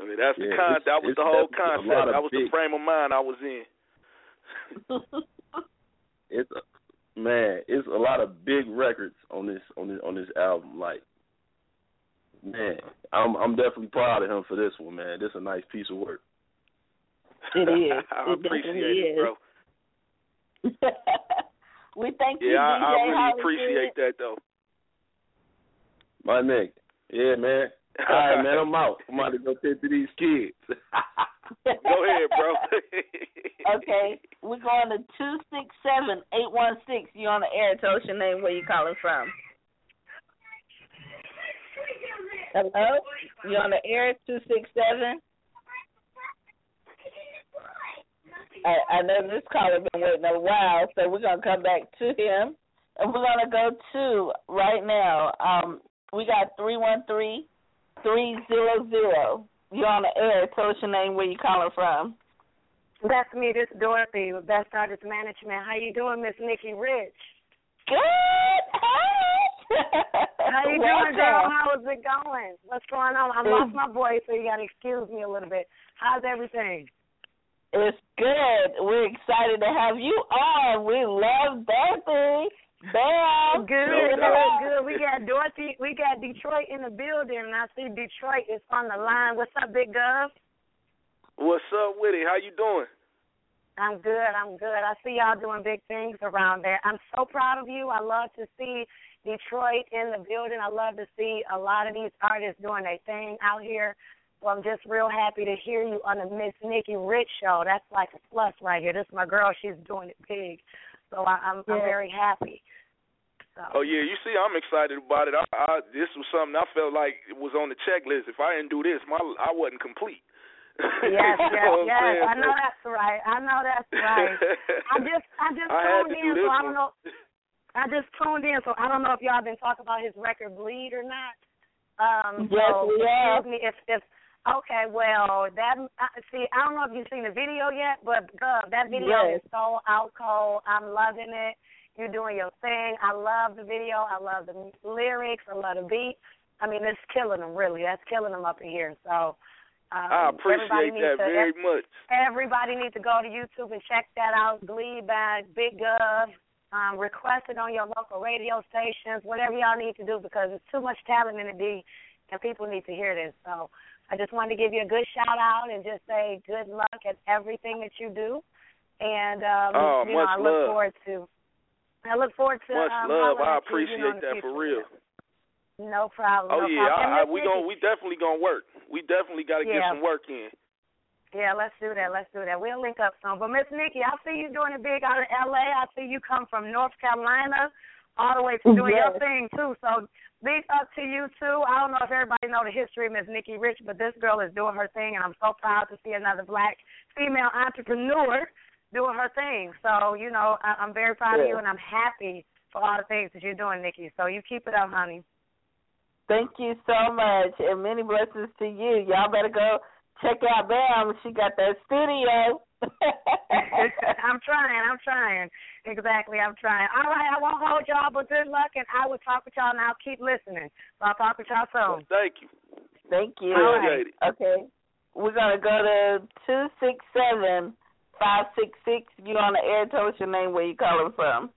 I mean, that's the con. That was the whole concept. That was the frame of mind I was in. It's a, man, it's a lot of big records on this on this on this album. Like, man, I'm I'm definitely proud of him for this one, man. This is a nice piece of work. It is. I It appreciate definitely it, is. bro. we thank you, Yeah, I, I really Hollywood. appreciate that though. My nigga, yeah, man. All right, man, I'm out. I'm out to go tend to these kids. Go ahead, bro. okay, we're going to two six seven eight one six. You on the air? Tell us your name, where you calling from. Hello, you on the air? Two six seven. I, I know this caller been waiting a while, so we're gonna come back to him, and we're gonna go to right now. Um, we got three one three three zero zero. You're on the air. Tell us your name, where you calling from. That's me. This is Dorothy with Best Artist Management. How you doing, Miss Nikki Rich? Good. How you doing, girl? How's it going? What's going on? I lost my voice, so you got to excuse me a little bit. How's everything? It's good. We're excited to have you on. We love Dorothy. Bam. Good, Give good, good. We got Dorothy. We got Detroit in the building, and I see Detroit is on the line. What's up, Big Gov? What's up with it? How you doing? I'm good. I'm good. I see y'all doing big things around there. I'm so proud of you. I love to see Detroit in the building. I love to see a lot of these artists doing their thing out here. So I'm just real happy to hear you on the Miss Nikki Rich show. That's like a plus right here. This is my girl. She's doing it big. So I, I'm I'm very happy. Oh yeah, you see, I'm excited about it. I, I this was something I felt like it was on the checklist. If I didn't do this, my I wasn't complete. Yes, You yes, know I'm yes. saying? I know that's right. I know that's right. I just I just I tuned in, this so I don't know. I just tuned in, so I don't know if y'all been talking about his record Bleed or not. Um, Yes, so we have. excuse me if if okay, well that I see I don't know if you've seen the video yet, but Gov, that video Yes. is so out cold. I'm loving it. You're doing your thing. I love the video. I love the lyrics. I love the beat. I mean, it's killing them really. That's killing them up in here. So. Um, I everybody appreciate needs that to, very much. Everybody needs to go to YouTube and check that out. Bleed by Big Gov. Um, request it on your local radio stations, whatever y'all need to do, because there's too much talent in the D, and people need to hear this. So I just wanted to give you a good shout out and just say good luck at everything that you do. And um, Oh, you know, I look love. forward to. I look forward to Much um, love. I at you, you know, appreciate that for real. No problem. Oh no yeah, problem. I, I, we gon' we definitely gonna work. We definitely got to get some work in. Yeah, let's do that. Let's do that. We'll link up soon. But Miss Nikki, I see you doing it big out of LA. I see you come from North Carolina all the way to doing your thing too. So big up to you too. I don't know if everybody know the history of Miss Nikki Rich, but this girl is doing her thing and I'm so proud to see another black female entrepreneur doing her thing. So, you know, I, I'm very proud of you and I'm happy for all the things that you're doing, Nikki. So you keep it up, honey. Thank you so much, and many blessings to you. Y'all better go check out Bam. She got that studio. I'm trying. I'm trying. Exactly. I'm trying. All right. I won't hold y'all, but good luck, and I will talk with y'all now. Keep listening. So I'll talk with y'all soon. Thank you. Thank you. All right. Okay. We're gonna go to two six seven five six six. You on the air? Tell us your name, where you calling from.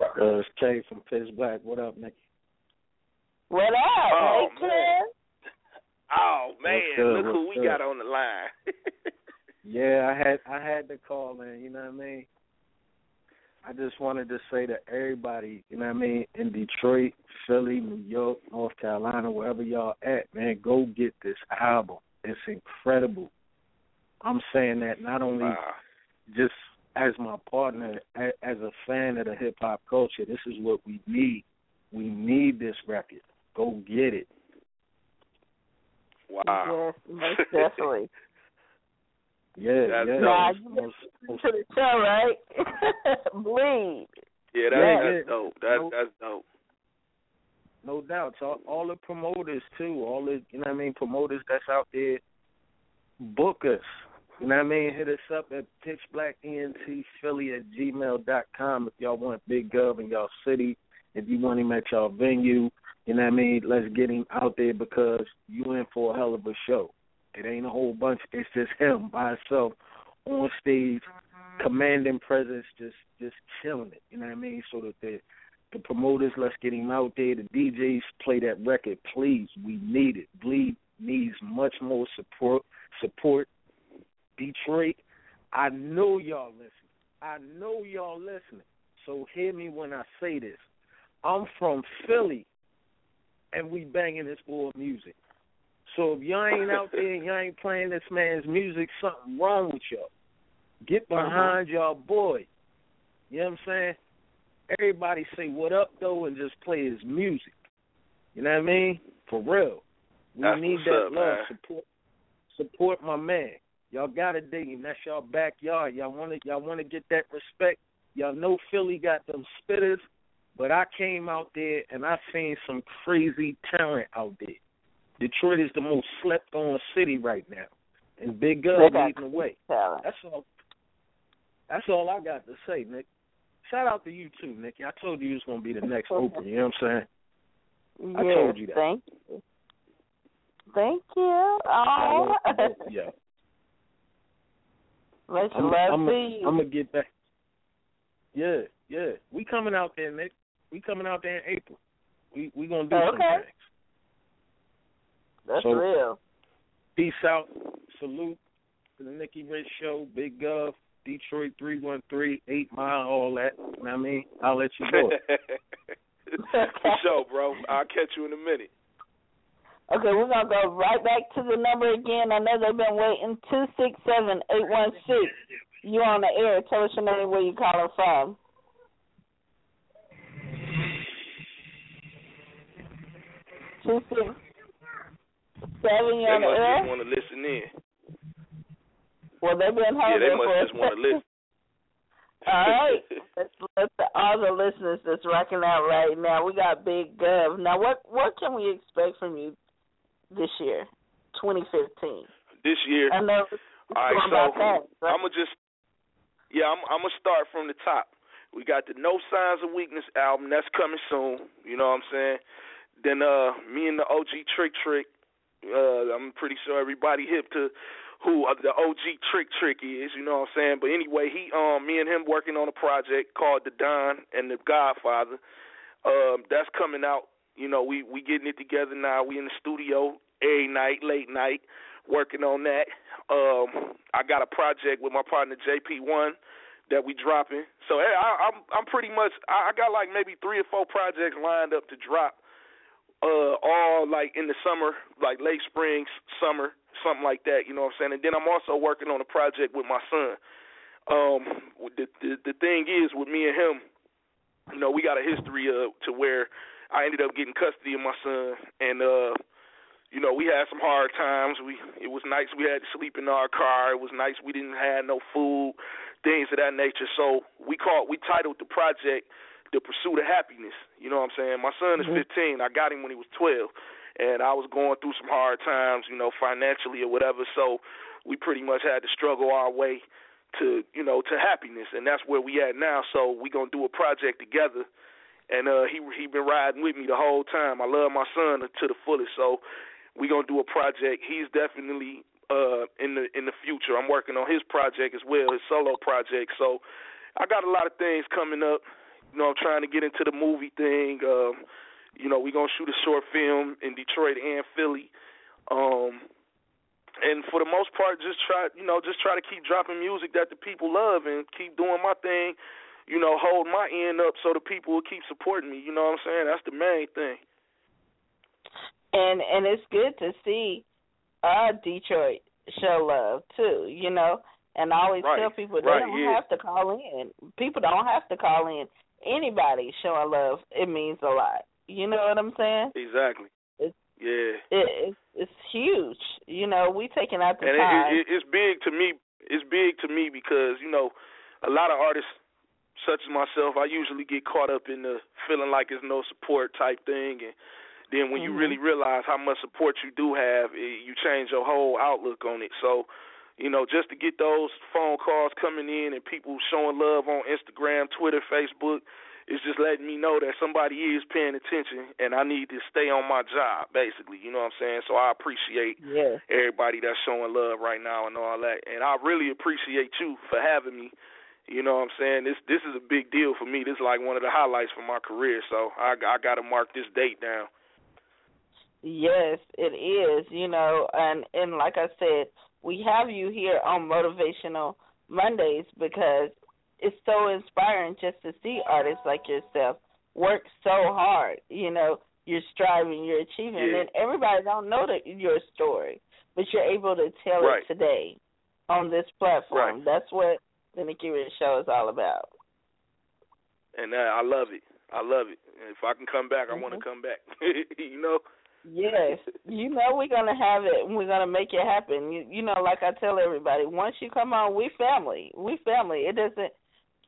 Uh, it's Kay from Pitch Black. What up, Nick? What up? Oh, hey, kid. Oh man, good? look who What's we good? got on the line. Yeah, I had I had to call man. You know what I mean? I just wanted to say to everybody, you know what I mean, in Detroit, Philly, New York, North Carolina, wherever y'all at, man, go get this album. It's incredible. I'm saying that not only just as my partner, as a fan of the hip hop culture. This is what we need. We need this record. Go get it. Wow. Yes, most definitely. Yeah, That's yeah. Nah, Most- you most- listen to the show, right? Bleed. Yeah, that, Yeah, that's yeah. dope. That No- that's dope. no doubt. So all, all the promoters too, all the you know what I mean, promoters that's out there, book us. You know what I mean? Hit us up at pitchblackentphilly at gmail dot com if y'all want Big Gov in y'all city. If you want him at y'all venue, you know what I mean? Let's get him out there because you in for a hell of a show. It ain't a whole bunch. It's just him by himself on stage, commanding presence, just just killing it. You know what I mean? So that the the promoters, let's get him out there. The DJs play that record, please. We need it. Bleed needs much more support. Support Detroit. I know y'all listening. I know y'all listening. So hear me when I say this. I'm from Philly, and we banging this boy music. So if y'all ain't out there and y'all ain't playing this man's music, something wrong with y'all. Get uh-huh. behind y'all boy. You know what I'm saying? Everybody say what up though and just play his music. You know what I mean? For real. We That's need that up, love. man. Support support my man. Y'all gotta dig him. That's y'all backyard. Y'all wanna y'all wanna get that respect. Y'all know Philly got them spitters, but I came out there and I seen some crazy talent out there. Detroit is the most slept on city right now. And Big Gov leading the way. That's all that's all I got to say, Nick. Shout out to you too, Nicky. I told you you was gonna be the next Oprah, you know what I'm saying? I told you that. Thank you. Thank you. Oh, yeah. let I'm, love you. I'm gonna get back. Yeah, yeah. We coming out there, Nick. We coming out there in April. We we gonna do some things. That's So- real. Peace out. Salute to the Nicky Rich Show, Big Gov, Detroit three one three, eight mile, all that. You know what I mean? I'll let you go. For sure, bro. I'll catch you in a minute. Okay, we're gonna go right back to the number again. I know they've been waiting. Two six seven eight one six. You on the air? Tell us your name, where you calling from. Two six seven. They must just want to listen in. Well, they've been Yeah, hungry they must just want to listen. All right, let's let the all the listeners that's rocking out right now. We got Big Gov. Now, what what can we expect from you this year, 2015? This year. I know. All right, so right? I'm gonna just yeah, I'm I'm gonna start from the top. We got the No Signs of Weakness album that's coming soon. You know what I'm saying? Then uh, me and the OG Trick Trick. Uh, I'm pretty sure everybody hip to who uh, the OG Trick Trick is. You know what I'm saying? But anyway, he um me and him working on a project called The Don and the Godfather. Um, that's coming out. You know, we we getting it together now. We in the studio every night, late night, working on that. Um, I got a project with my partner JP1 that we dropping. So hey, I, I'm I'm pretty much I, I got like maybe three or four projects lined up to drop. Uh, all like in the summer, like late spring, summer, something like that. You know what I'm saying? And then I'm also working on a project with my son. Um, the the, the thing is with me and him, you know, we got a history of to where I ended up getting custody of my son, and uh, you know, we had some hard times. We it was nice we had to sleep in our car. It was nice we didn't have no food, things of that nature. So we called we titled the project The Pursuit of Happiness. You know what I'm saying? My son is 15. I got him when he was 12, and I was going through some hard times, you know, financially or whatever. So we pretty much had to struggle our way to you know to happiness, and that's where we at now. So we gonna do a project together, and uh, he he been riding with me the whole time. I love my son to the fullest, so we gonna do a project. He's definitely uh in the in the future. I'm working on his project as well, his solo project. So I got a lot of things coming up. You know, I'm trying to get into the movie thing. Um, you know, we're gonna shoot a short film in Detroit and Philly. Um and for the most part just try you know, just try to keep dropping music that the people love and keep doing my thing, you know, hold my end up so the people will keep supporting me, you know what I'm saying? That's the main thing. and and it's good to see uh Detroit show love too, you know. And I always Right, tell people they right, don't yeah. have to call in. People don't have to call in. Anybody showing love, it means a lot. You know what I'm saying? Exactly. It's Yeah. it, it's it's huge. You know, we taking out the and time. it, it, it's big to me. It's big to me because you know a lot of artists such as myself, I usually get caught up in the feeling like it's no support type thing, and then when you Mhm. really realize how much support you do have, it, you change your whole outlook on it. So, you know, just to get those phone calls coming in and people showing love on Instagram, Twitter, Facebook, it's just letting me know that somebody is paying attention, and I need to stay on my job, basically. You know what I'm saying? So I appreciate Yes. everybody that's showing love right now and all that. And I really appreciate you for having me. You know what I'm saying? This this is a big deal for me. This is like one of the highlights for my career. So I I got to mark this date down. Yes, it is. You know, and and like I said, we have you here on Motivational Mondays because it's so inspiring just to see artists like yourself work so hard. You know, you're striving, you're achieving, Yeah. and everybody don't know that your story, but you're able to tell Right. it today on this platform. Right. That's what the Nikki Rich Show is all about. And uh, I love it. I love it. And if I can come back, I want Mm-hmm. to come back. you know? Yes, you know we're gonna have it, and we're gonna make it happen. You, you know, like I tell everybody, once you come on, we family. We family. It doesn't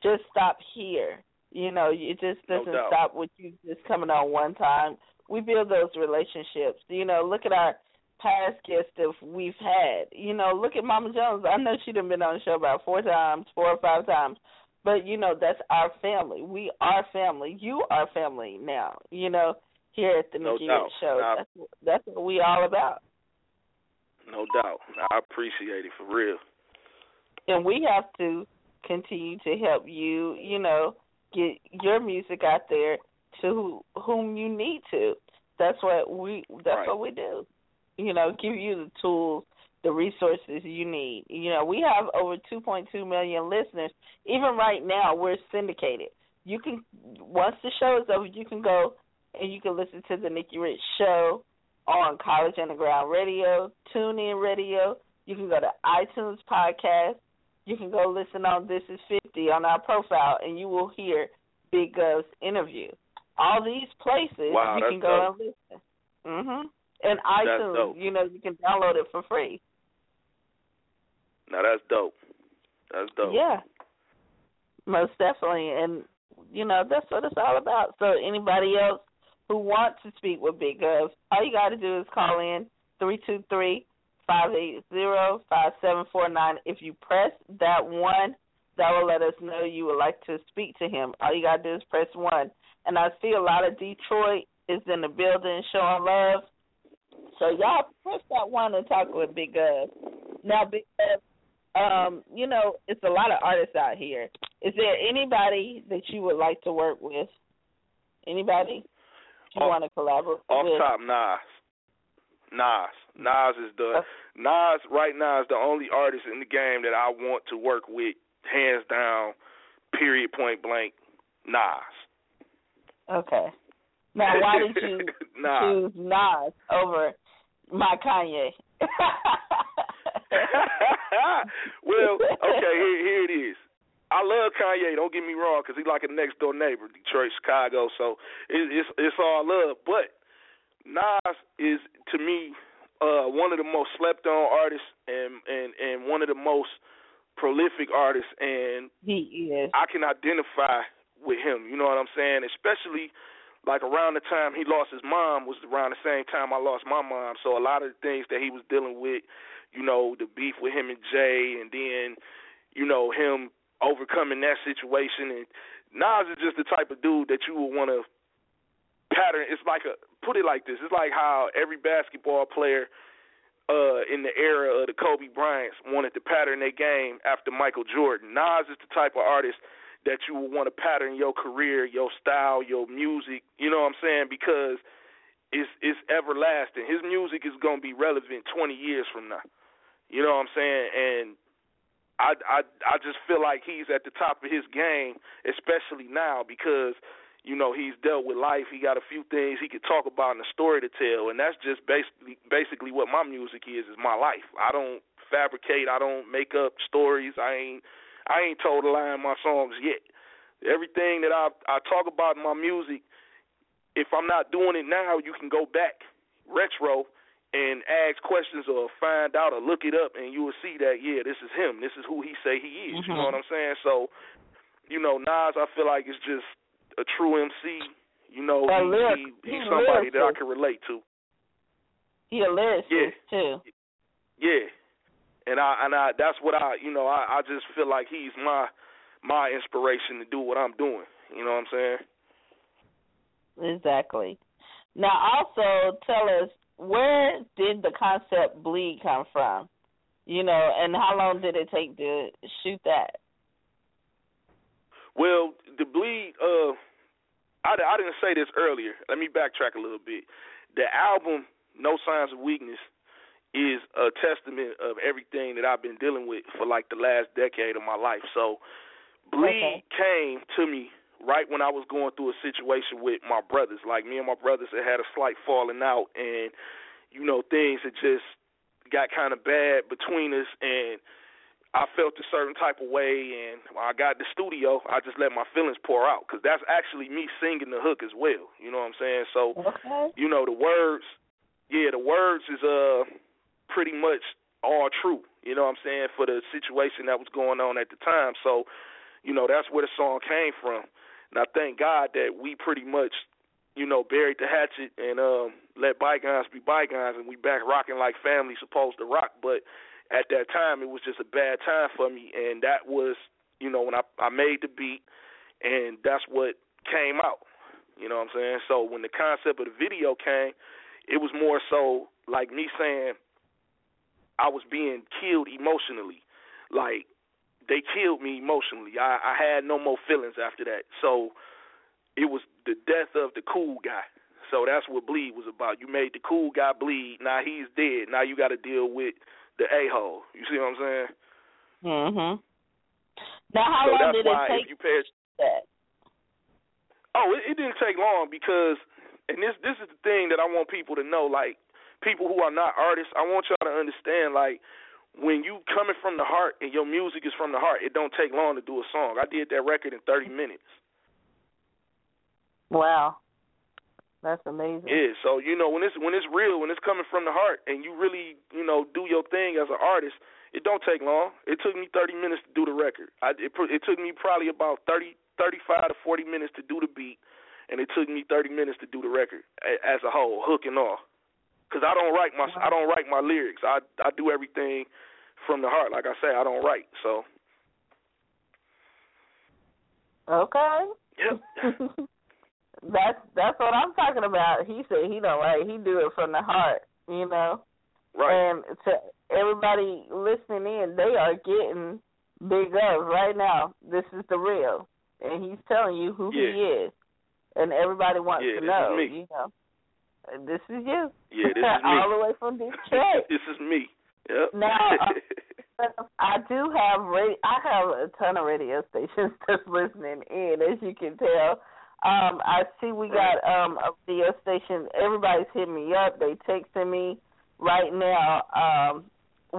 just stop here. You know, it just doesn't doubt. stop with you just coming on one time. We build those relationships. You know, look at our past guests that we've had. You know, look at Mama Jones. I know she'd have been on the show about four times, four or five times. But you know, that's our family. We are family. You are family now. You know, here at the No doubt. Show. Nah. That's what- that's what we all about. No doubt. I appreciate it for real. And we have to continue to help you, you know, get your music out there to whom you need to. That's what we that's Right. what we do. You know, give you the tools, the resources you need. You know, we have over 2.2 million listeners. Even right now, we're syndicated. You can once the show is over, you can go and you can listen to the Nikki Rich Show on College Underground Radio, TuneIn Radio. You can go to iTunes Podcast. You can go listen on This Is 50 on our profile, and you will hear Big Gov's interview. All these places Wow, you can go dope. and listen. Mhm. And iTunes, you know, you can download it for free. Now that's dope. That's dope. Yeah. Most definitely. And you know, that's what it's all about. So anybody else who wants to speak with Big Gov, all you gotta do is call in three two three five eight zero five seven four nine. If you press that one, that will let us know you would like to speak to him. All you gotta do is press one. And I see a lot of Detroit is in the building showing love. So y'all press that one and talk with Big Gov. Now Big Gov, um, you know, it's a lot of artists out here. Is there anybody that you would like to work with? Anybody you want to collaborate Off with? top, Nas. Nas. Nas is the Nas right now is the only artist in the game that I want to work with, hands down, period, point blank. Nas. Okay. Now, why did you Nas. choose Nas over my Kanye? well, okay, here, here it is. I love Kanye. Don't get me wrong, because he's like a next door neighbor, Detroit, Chicago. So it, it's it's all love. But Nas is to me uh, one of the most slept on artists and and and one of the most prolific artists. And he is. I can identify with him. You know what I'm saying? Especially like around the time he lost his mom was around the same time I lost my mom. So a lot of the things that he was dealing with, you know, the beef with him and Jay, and then you know him overcoming that situation. And Nas is just the type of dude that you would want to pattern. It's like a put it like this. It's like how every basketball player uh in the era of the Kobe Bryants wanted to pattern their game after Michael Jordan. Nas is the type of artist that you would want to pattern your career, your style, your music, you know what I'm saying? Because it's it's everlasting. His music is gonna be relevant twenty years from now. You know what I'm saying? And I I I just feel like he's at the top of his game, especially now because you know he's dealt with life. He got a few things he could talk about and a story to tell, and that's just basically basically what my music is. Is my life. I don't fabricate. I don't make up stories. I ain't I ain't told a lie in my songs yet. Everything that I I talk about in my music, if I'm not doing it now, you can go back retro and ask questions or find out or look it up and you will see that yeah, this is him. This is who he say he is. You know mm-hmm. what I'm saying? So you know, Nas, I feel like is just a true MC. You know, A he, lyric- he, he's he's somebody that I can relate to. He a lyricist Yeah. too. Yeah, and I and I that's what I you know I I just feel like he's my my inspiration to do what I'm doing. You know what I'm saying? Exactly. Now, also tell us where did the concept bleed come from? You know, and how long did it take to shoot that? Well, the bleed. Uh, I I didn't say this earlier. Let me backtrack a little bit. The album No Signs of Weakness is a testament of everything that I've been dealing with for like the last decade of my life. So, bleed came to me right when I was going through a situation with my brothers. Like me and my brothers had had a slight falling out, and you know things had just got kind of bad between us, and I felt a certain type of way. And when I got the studio, I just let my feelings pour out because that's actually me singing the hook as well. You know what I'm saying? So, Okay. you know the words, yeah, the words is uh pretty much all true. You know what I'm saying for the situation that was going on at the time. So, you know that's where the song came from. And I thank God that we pretty much, you know, buried the hatchet and um let bygones be bygones and we back rocking like family supposed to rock. But at that time it was just a bad time for me and that was, you know, when I I made the beat and that's what came out. You know what I'm saying? So when the concept of the video came, it was more so like me saying I was being killed emotionally. Like they killed me emotionally. I, I had no more feelings after that. So it was the death of the cool guy. So that's what bleed was about. You made the cool guy bleed. Now he's dead. Now you got to deal with the a hole. You see what I'm saying? Mhm. Now, how so long did it take you pay that? Oh, it, it didn't take long because, and this this is the thing that I want people to know. Like people who are not artists, I want y'all to understand. Like when you coming from the heart and your music is from the heart, it don't take long to do a song. I did that record in 30 minutes. Wow, that's amazing. Yeah, so you know when it's when it's real, when it's coming from the heart, and you really you know do your thing as an artist, it don't take long. It took me 30 minutes to do the record. I it, it took me probably about 30 35 to 40 minutes to do the beat, and it took me 30 minutes to do the record as a whole, hook and all. Cause I don't write my I don't write my lyrics. I I do everything from the heart. Like I say, I don't write. So Okay. Yep. that's that's what I'm talking about. He said he don't write. He do it from the heart. You know. Right. And to everybody listening in, they are getting big ups right now. This is the real, and he's telling you who he is, and everybody wants Yeah, to know. You know, this is you. Yeah, this is me. All the way from Detroit. this is me. Yep. Now, uh, I do have radio. I have a ton of radio stations that's listening in, as you can tell. Um, I see we got um a radio station. Everybody's hitting me up. They texting me right now. Um,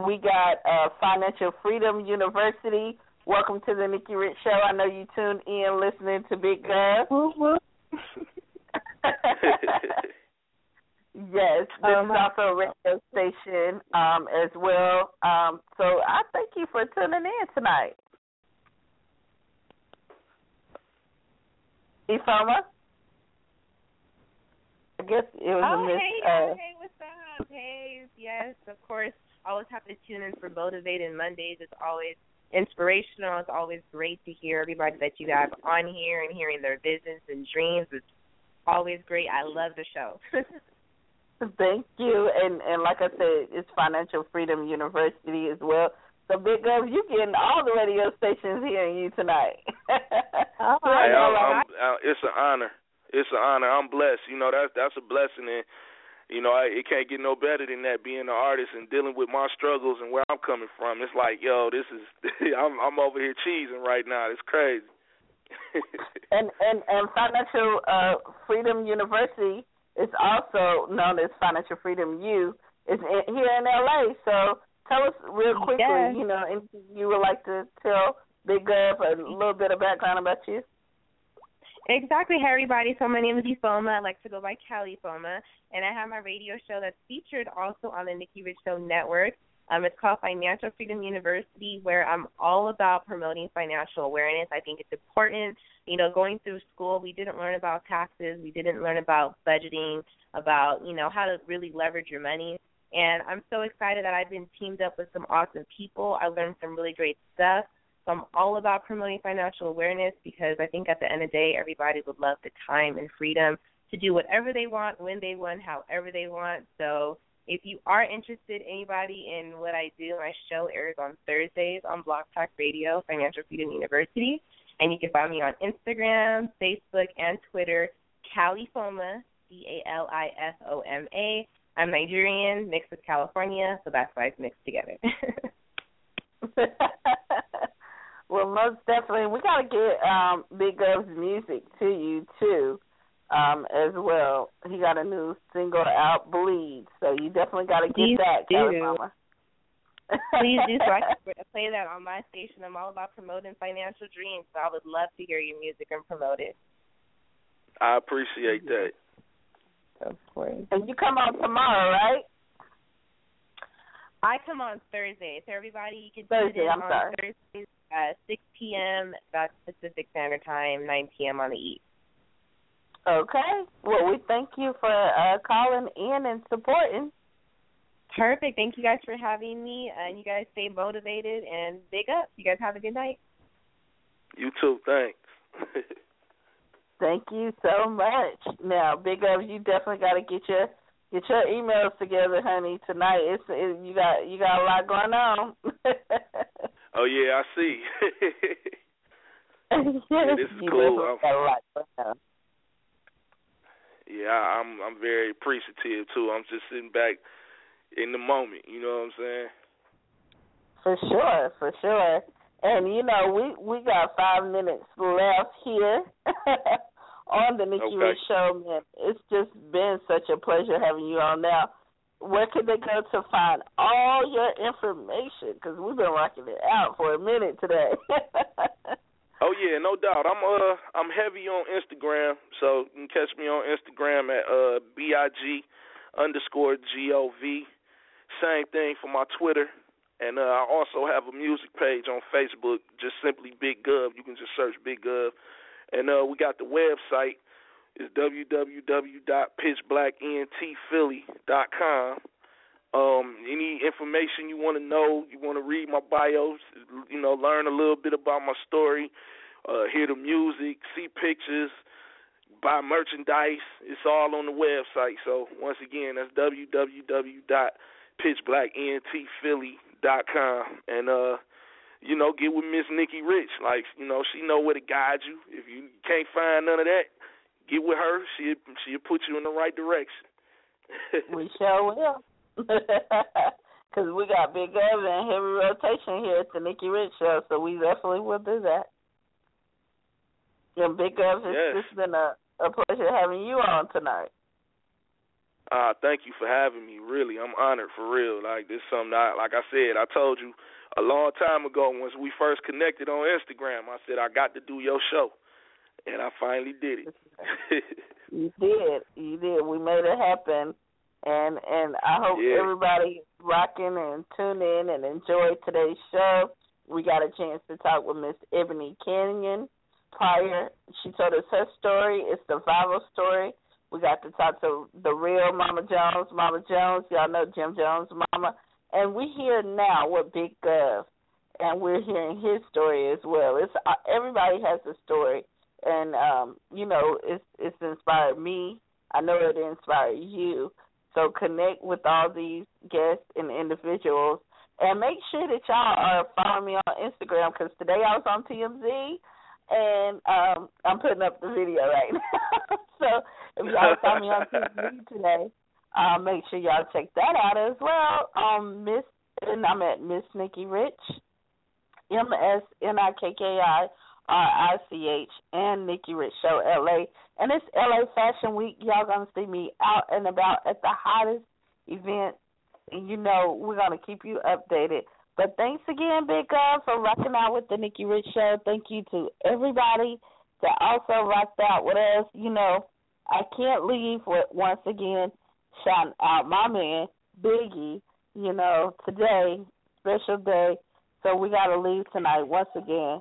we got uh, Financial Freedom University. Welcome to the Nikki Rich Show. I know you tuned in listening to Big Gov. Yes, this Um, is also a radio station um, as well. Um, so I thank you for tuning in tonight. Ifama? I guess it was oh, a miss. hey, uh, hey, what's up? Hey, yes, of course. Always have to tune in for Motivated Mondays. It's always inspirational. It's always great to hear everybody that you have on here and hearing their visions and dreams. It's always great. I love the show. Thank you. And and like I said, it's Financial Freedom University as well. So big up, you getting all the radio stations hearing you tonight. oh, Hey, I'm, I'm, uh, it's an honor. It's an honor. I'm blessed. You know that's that's a blessing, and you know I, it can't get no better than that. Being an artist and dealing with my struggles and where I'm coming from, it's like, yo, this is I'm I'm over here cheesing right now. It's crazy. and and and Financial uh, Freedom University is also known as Financial Freedom U. Is in, here in LA. So tell us real quickly, Yes. you know, anything you would like to tell Big Gov a little bit of background about you. Exactly. Hey, everybody. So my name is Ifoma. I like to go by Cali Foma, and I have my radio show that's featured also on the Nikki Rich Show network. Um, it's called Financial Freedom University, where I'm all about promoting financial awareness. I think it's important. You know, going through school, we didn't learn about taxes, we didn't learn about budgeting, about you know how to really leverage your money. And I'm so excited that I've been teamed up with some awesome people. I learned some really great stuff. So I'm all about promoting financial awareness because I think at the end of the day, everybody would love the time and freedom to do whatever they want, when they want, however they want. So if you are interested, anybody in what I do, my show airs on Thursdays on Block Talk Radio, Financial Freedom University. And you can find me on Instagram, Facebook, and Twitter, Califoma, C A L I F O M A. I'm Nigerian, mixed with California, so that's why it's mixed together. well, most definitely, we got to get um, Big Gov's music to you too, um, as well. He got a new single out, "Bleed," so you definitely got to get Please that, do. California. Please do so I can play that on my station. I'm all about promoting financial dreams, so I would love to hear your music and promote it. I appreciate that. Of course. And you come on tomorrow, right? I come on Thursday, so everybody you can tune Thursday, in I'm on sorry. Thursdays, uh, 6 p.m. That's Pacific Standard Time, 9 p.m. on the East. Okay. Well, we thank you for uh, calling in and supporting. Perfect. Thank you guys for having me, and you guys stay motivated and big up. You guys have a good night. You too. Thanks. Thank you so much. Now, Big Up, you definitely got to get your get your emails together, honey. Tonight, it's it, you got you got a lot going on. oh yeah, I see. yeah, this is you cool. got a lot going on. Yeah, I'm I'm very appreciative too. I'm just sitting back in the moment. You know what I'm saying? For sure, for sure. And you know, we we got five minutes left here on the Nikki Okay. Show, man. It's just been such a pleasure having you on. Now, where can they go to find all your information? Because we've been rocking it out for a minute today. Oh yeah, no doubt. I'm uh I'm heavy on Instagram, so you can catch me on Instagram at uh B I G underscore G O V. Same thing for my Twitter. And uh, I also have a music page on Facebook, just simply Big Gov. You can just search Big Gov. And uh we got the website is www.pitchblackentphilly.com. Um, any information you want to know, you want to read my bios, you know, learn a little bit about my story, uh, hear the music, see pictures, buy merchandise. It's all on the website. So once again, that's www.pitchblackentphilly.com. And uh, you know, get with Miss Nikki Rich. Like, you know, she know where to guide you. If you can't find none of that, get with her. She she'll put you in the right direction. we sure will. Because we got Big Gov and heavy rotation here at the Nikki Rich Show, so we definitely will do that. And Big Gov, Yes. it's been a, a pleasure having you on tonight. Uh, thank you for having me. Really, I'm honored for real. Like this, is something I, like I said, I told you a long time ago once we first connected on Instagram. I said I got to do your show, and I finally did it. You did, you did. We made it happen, and and I hope Yeah. everybody rocking and tune in and enjoy today's show. We got a chance to talk with Miss Ebony Kenyon prior. She told us her story. It's the viral story. We got to talk to the real Mama Jones, Mama Jones. Y'all know Jim Jones' mama. And we hear now with Big Gov, and we're hearing his story as well. It's uh, everybody has a story, and um, you know, it's it's inspired me. I know it inspired you. So connect with all these guests and individuals, and make sure that y'all are following me on Instagram because today I was on TMZ, and um, I'm putting up the video right now. so if y'all saw me on TMZ today, uh, make sure y'all check that out as well. Um, Miss, and I'm at Miss Nikki Rich, M S N I K K I R I C H, and Nikki Rich Show LA. And it's LA Fashion Week. Y'all gonna see me out and about at the hottest event. And you know we're gonna keep you updated. But thanks again, Big Gov, for rocking out with the Nikki Rich Show. Thank you to everybody that also rocked out with us. You know, I can't leave with once again shouting out my man, Biggie, you know, today, special day. So we got to leave tonight. Once again,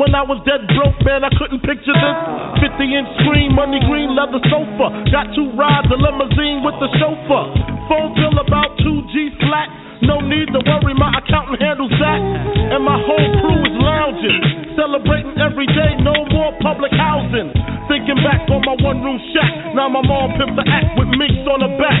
When I was dead broke, man, I couldn't picture this. 50 inch screen, money green leather sofa. Got two rides, a limousine with the chauffeur. Phone bill about 2G flat. No need to worry, my accountant handles that. And my whole crew is lounging. Celebrating every day, no more public housing. Thinking back on my one room shack. Now my mom pimps the act with minks on her back.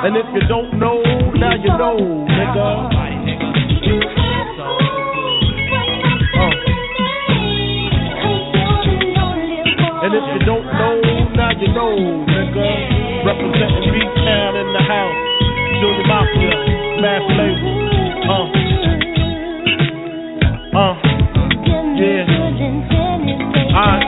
And if you don't know, now you know, nigga. Uh. And if you don't know, now you know, nigga. Representing B Town in the house. Junior Mafia, Mass Label. Uh. Uh. Yeah. I.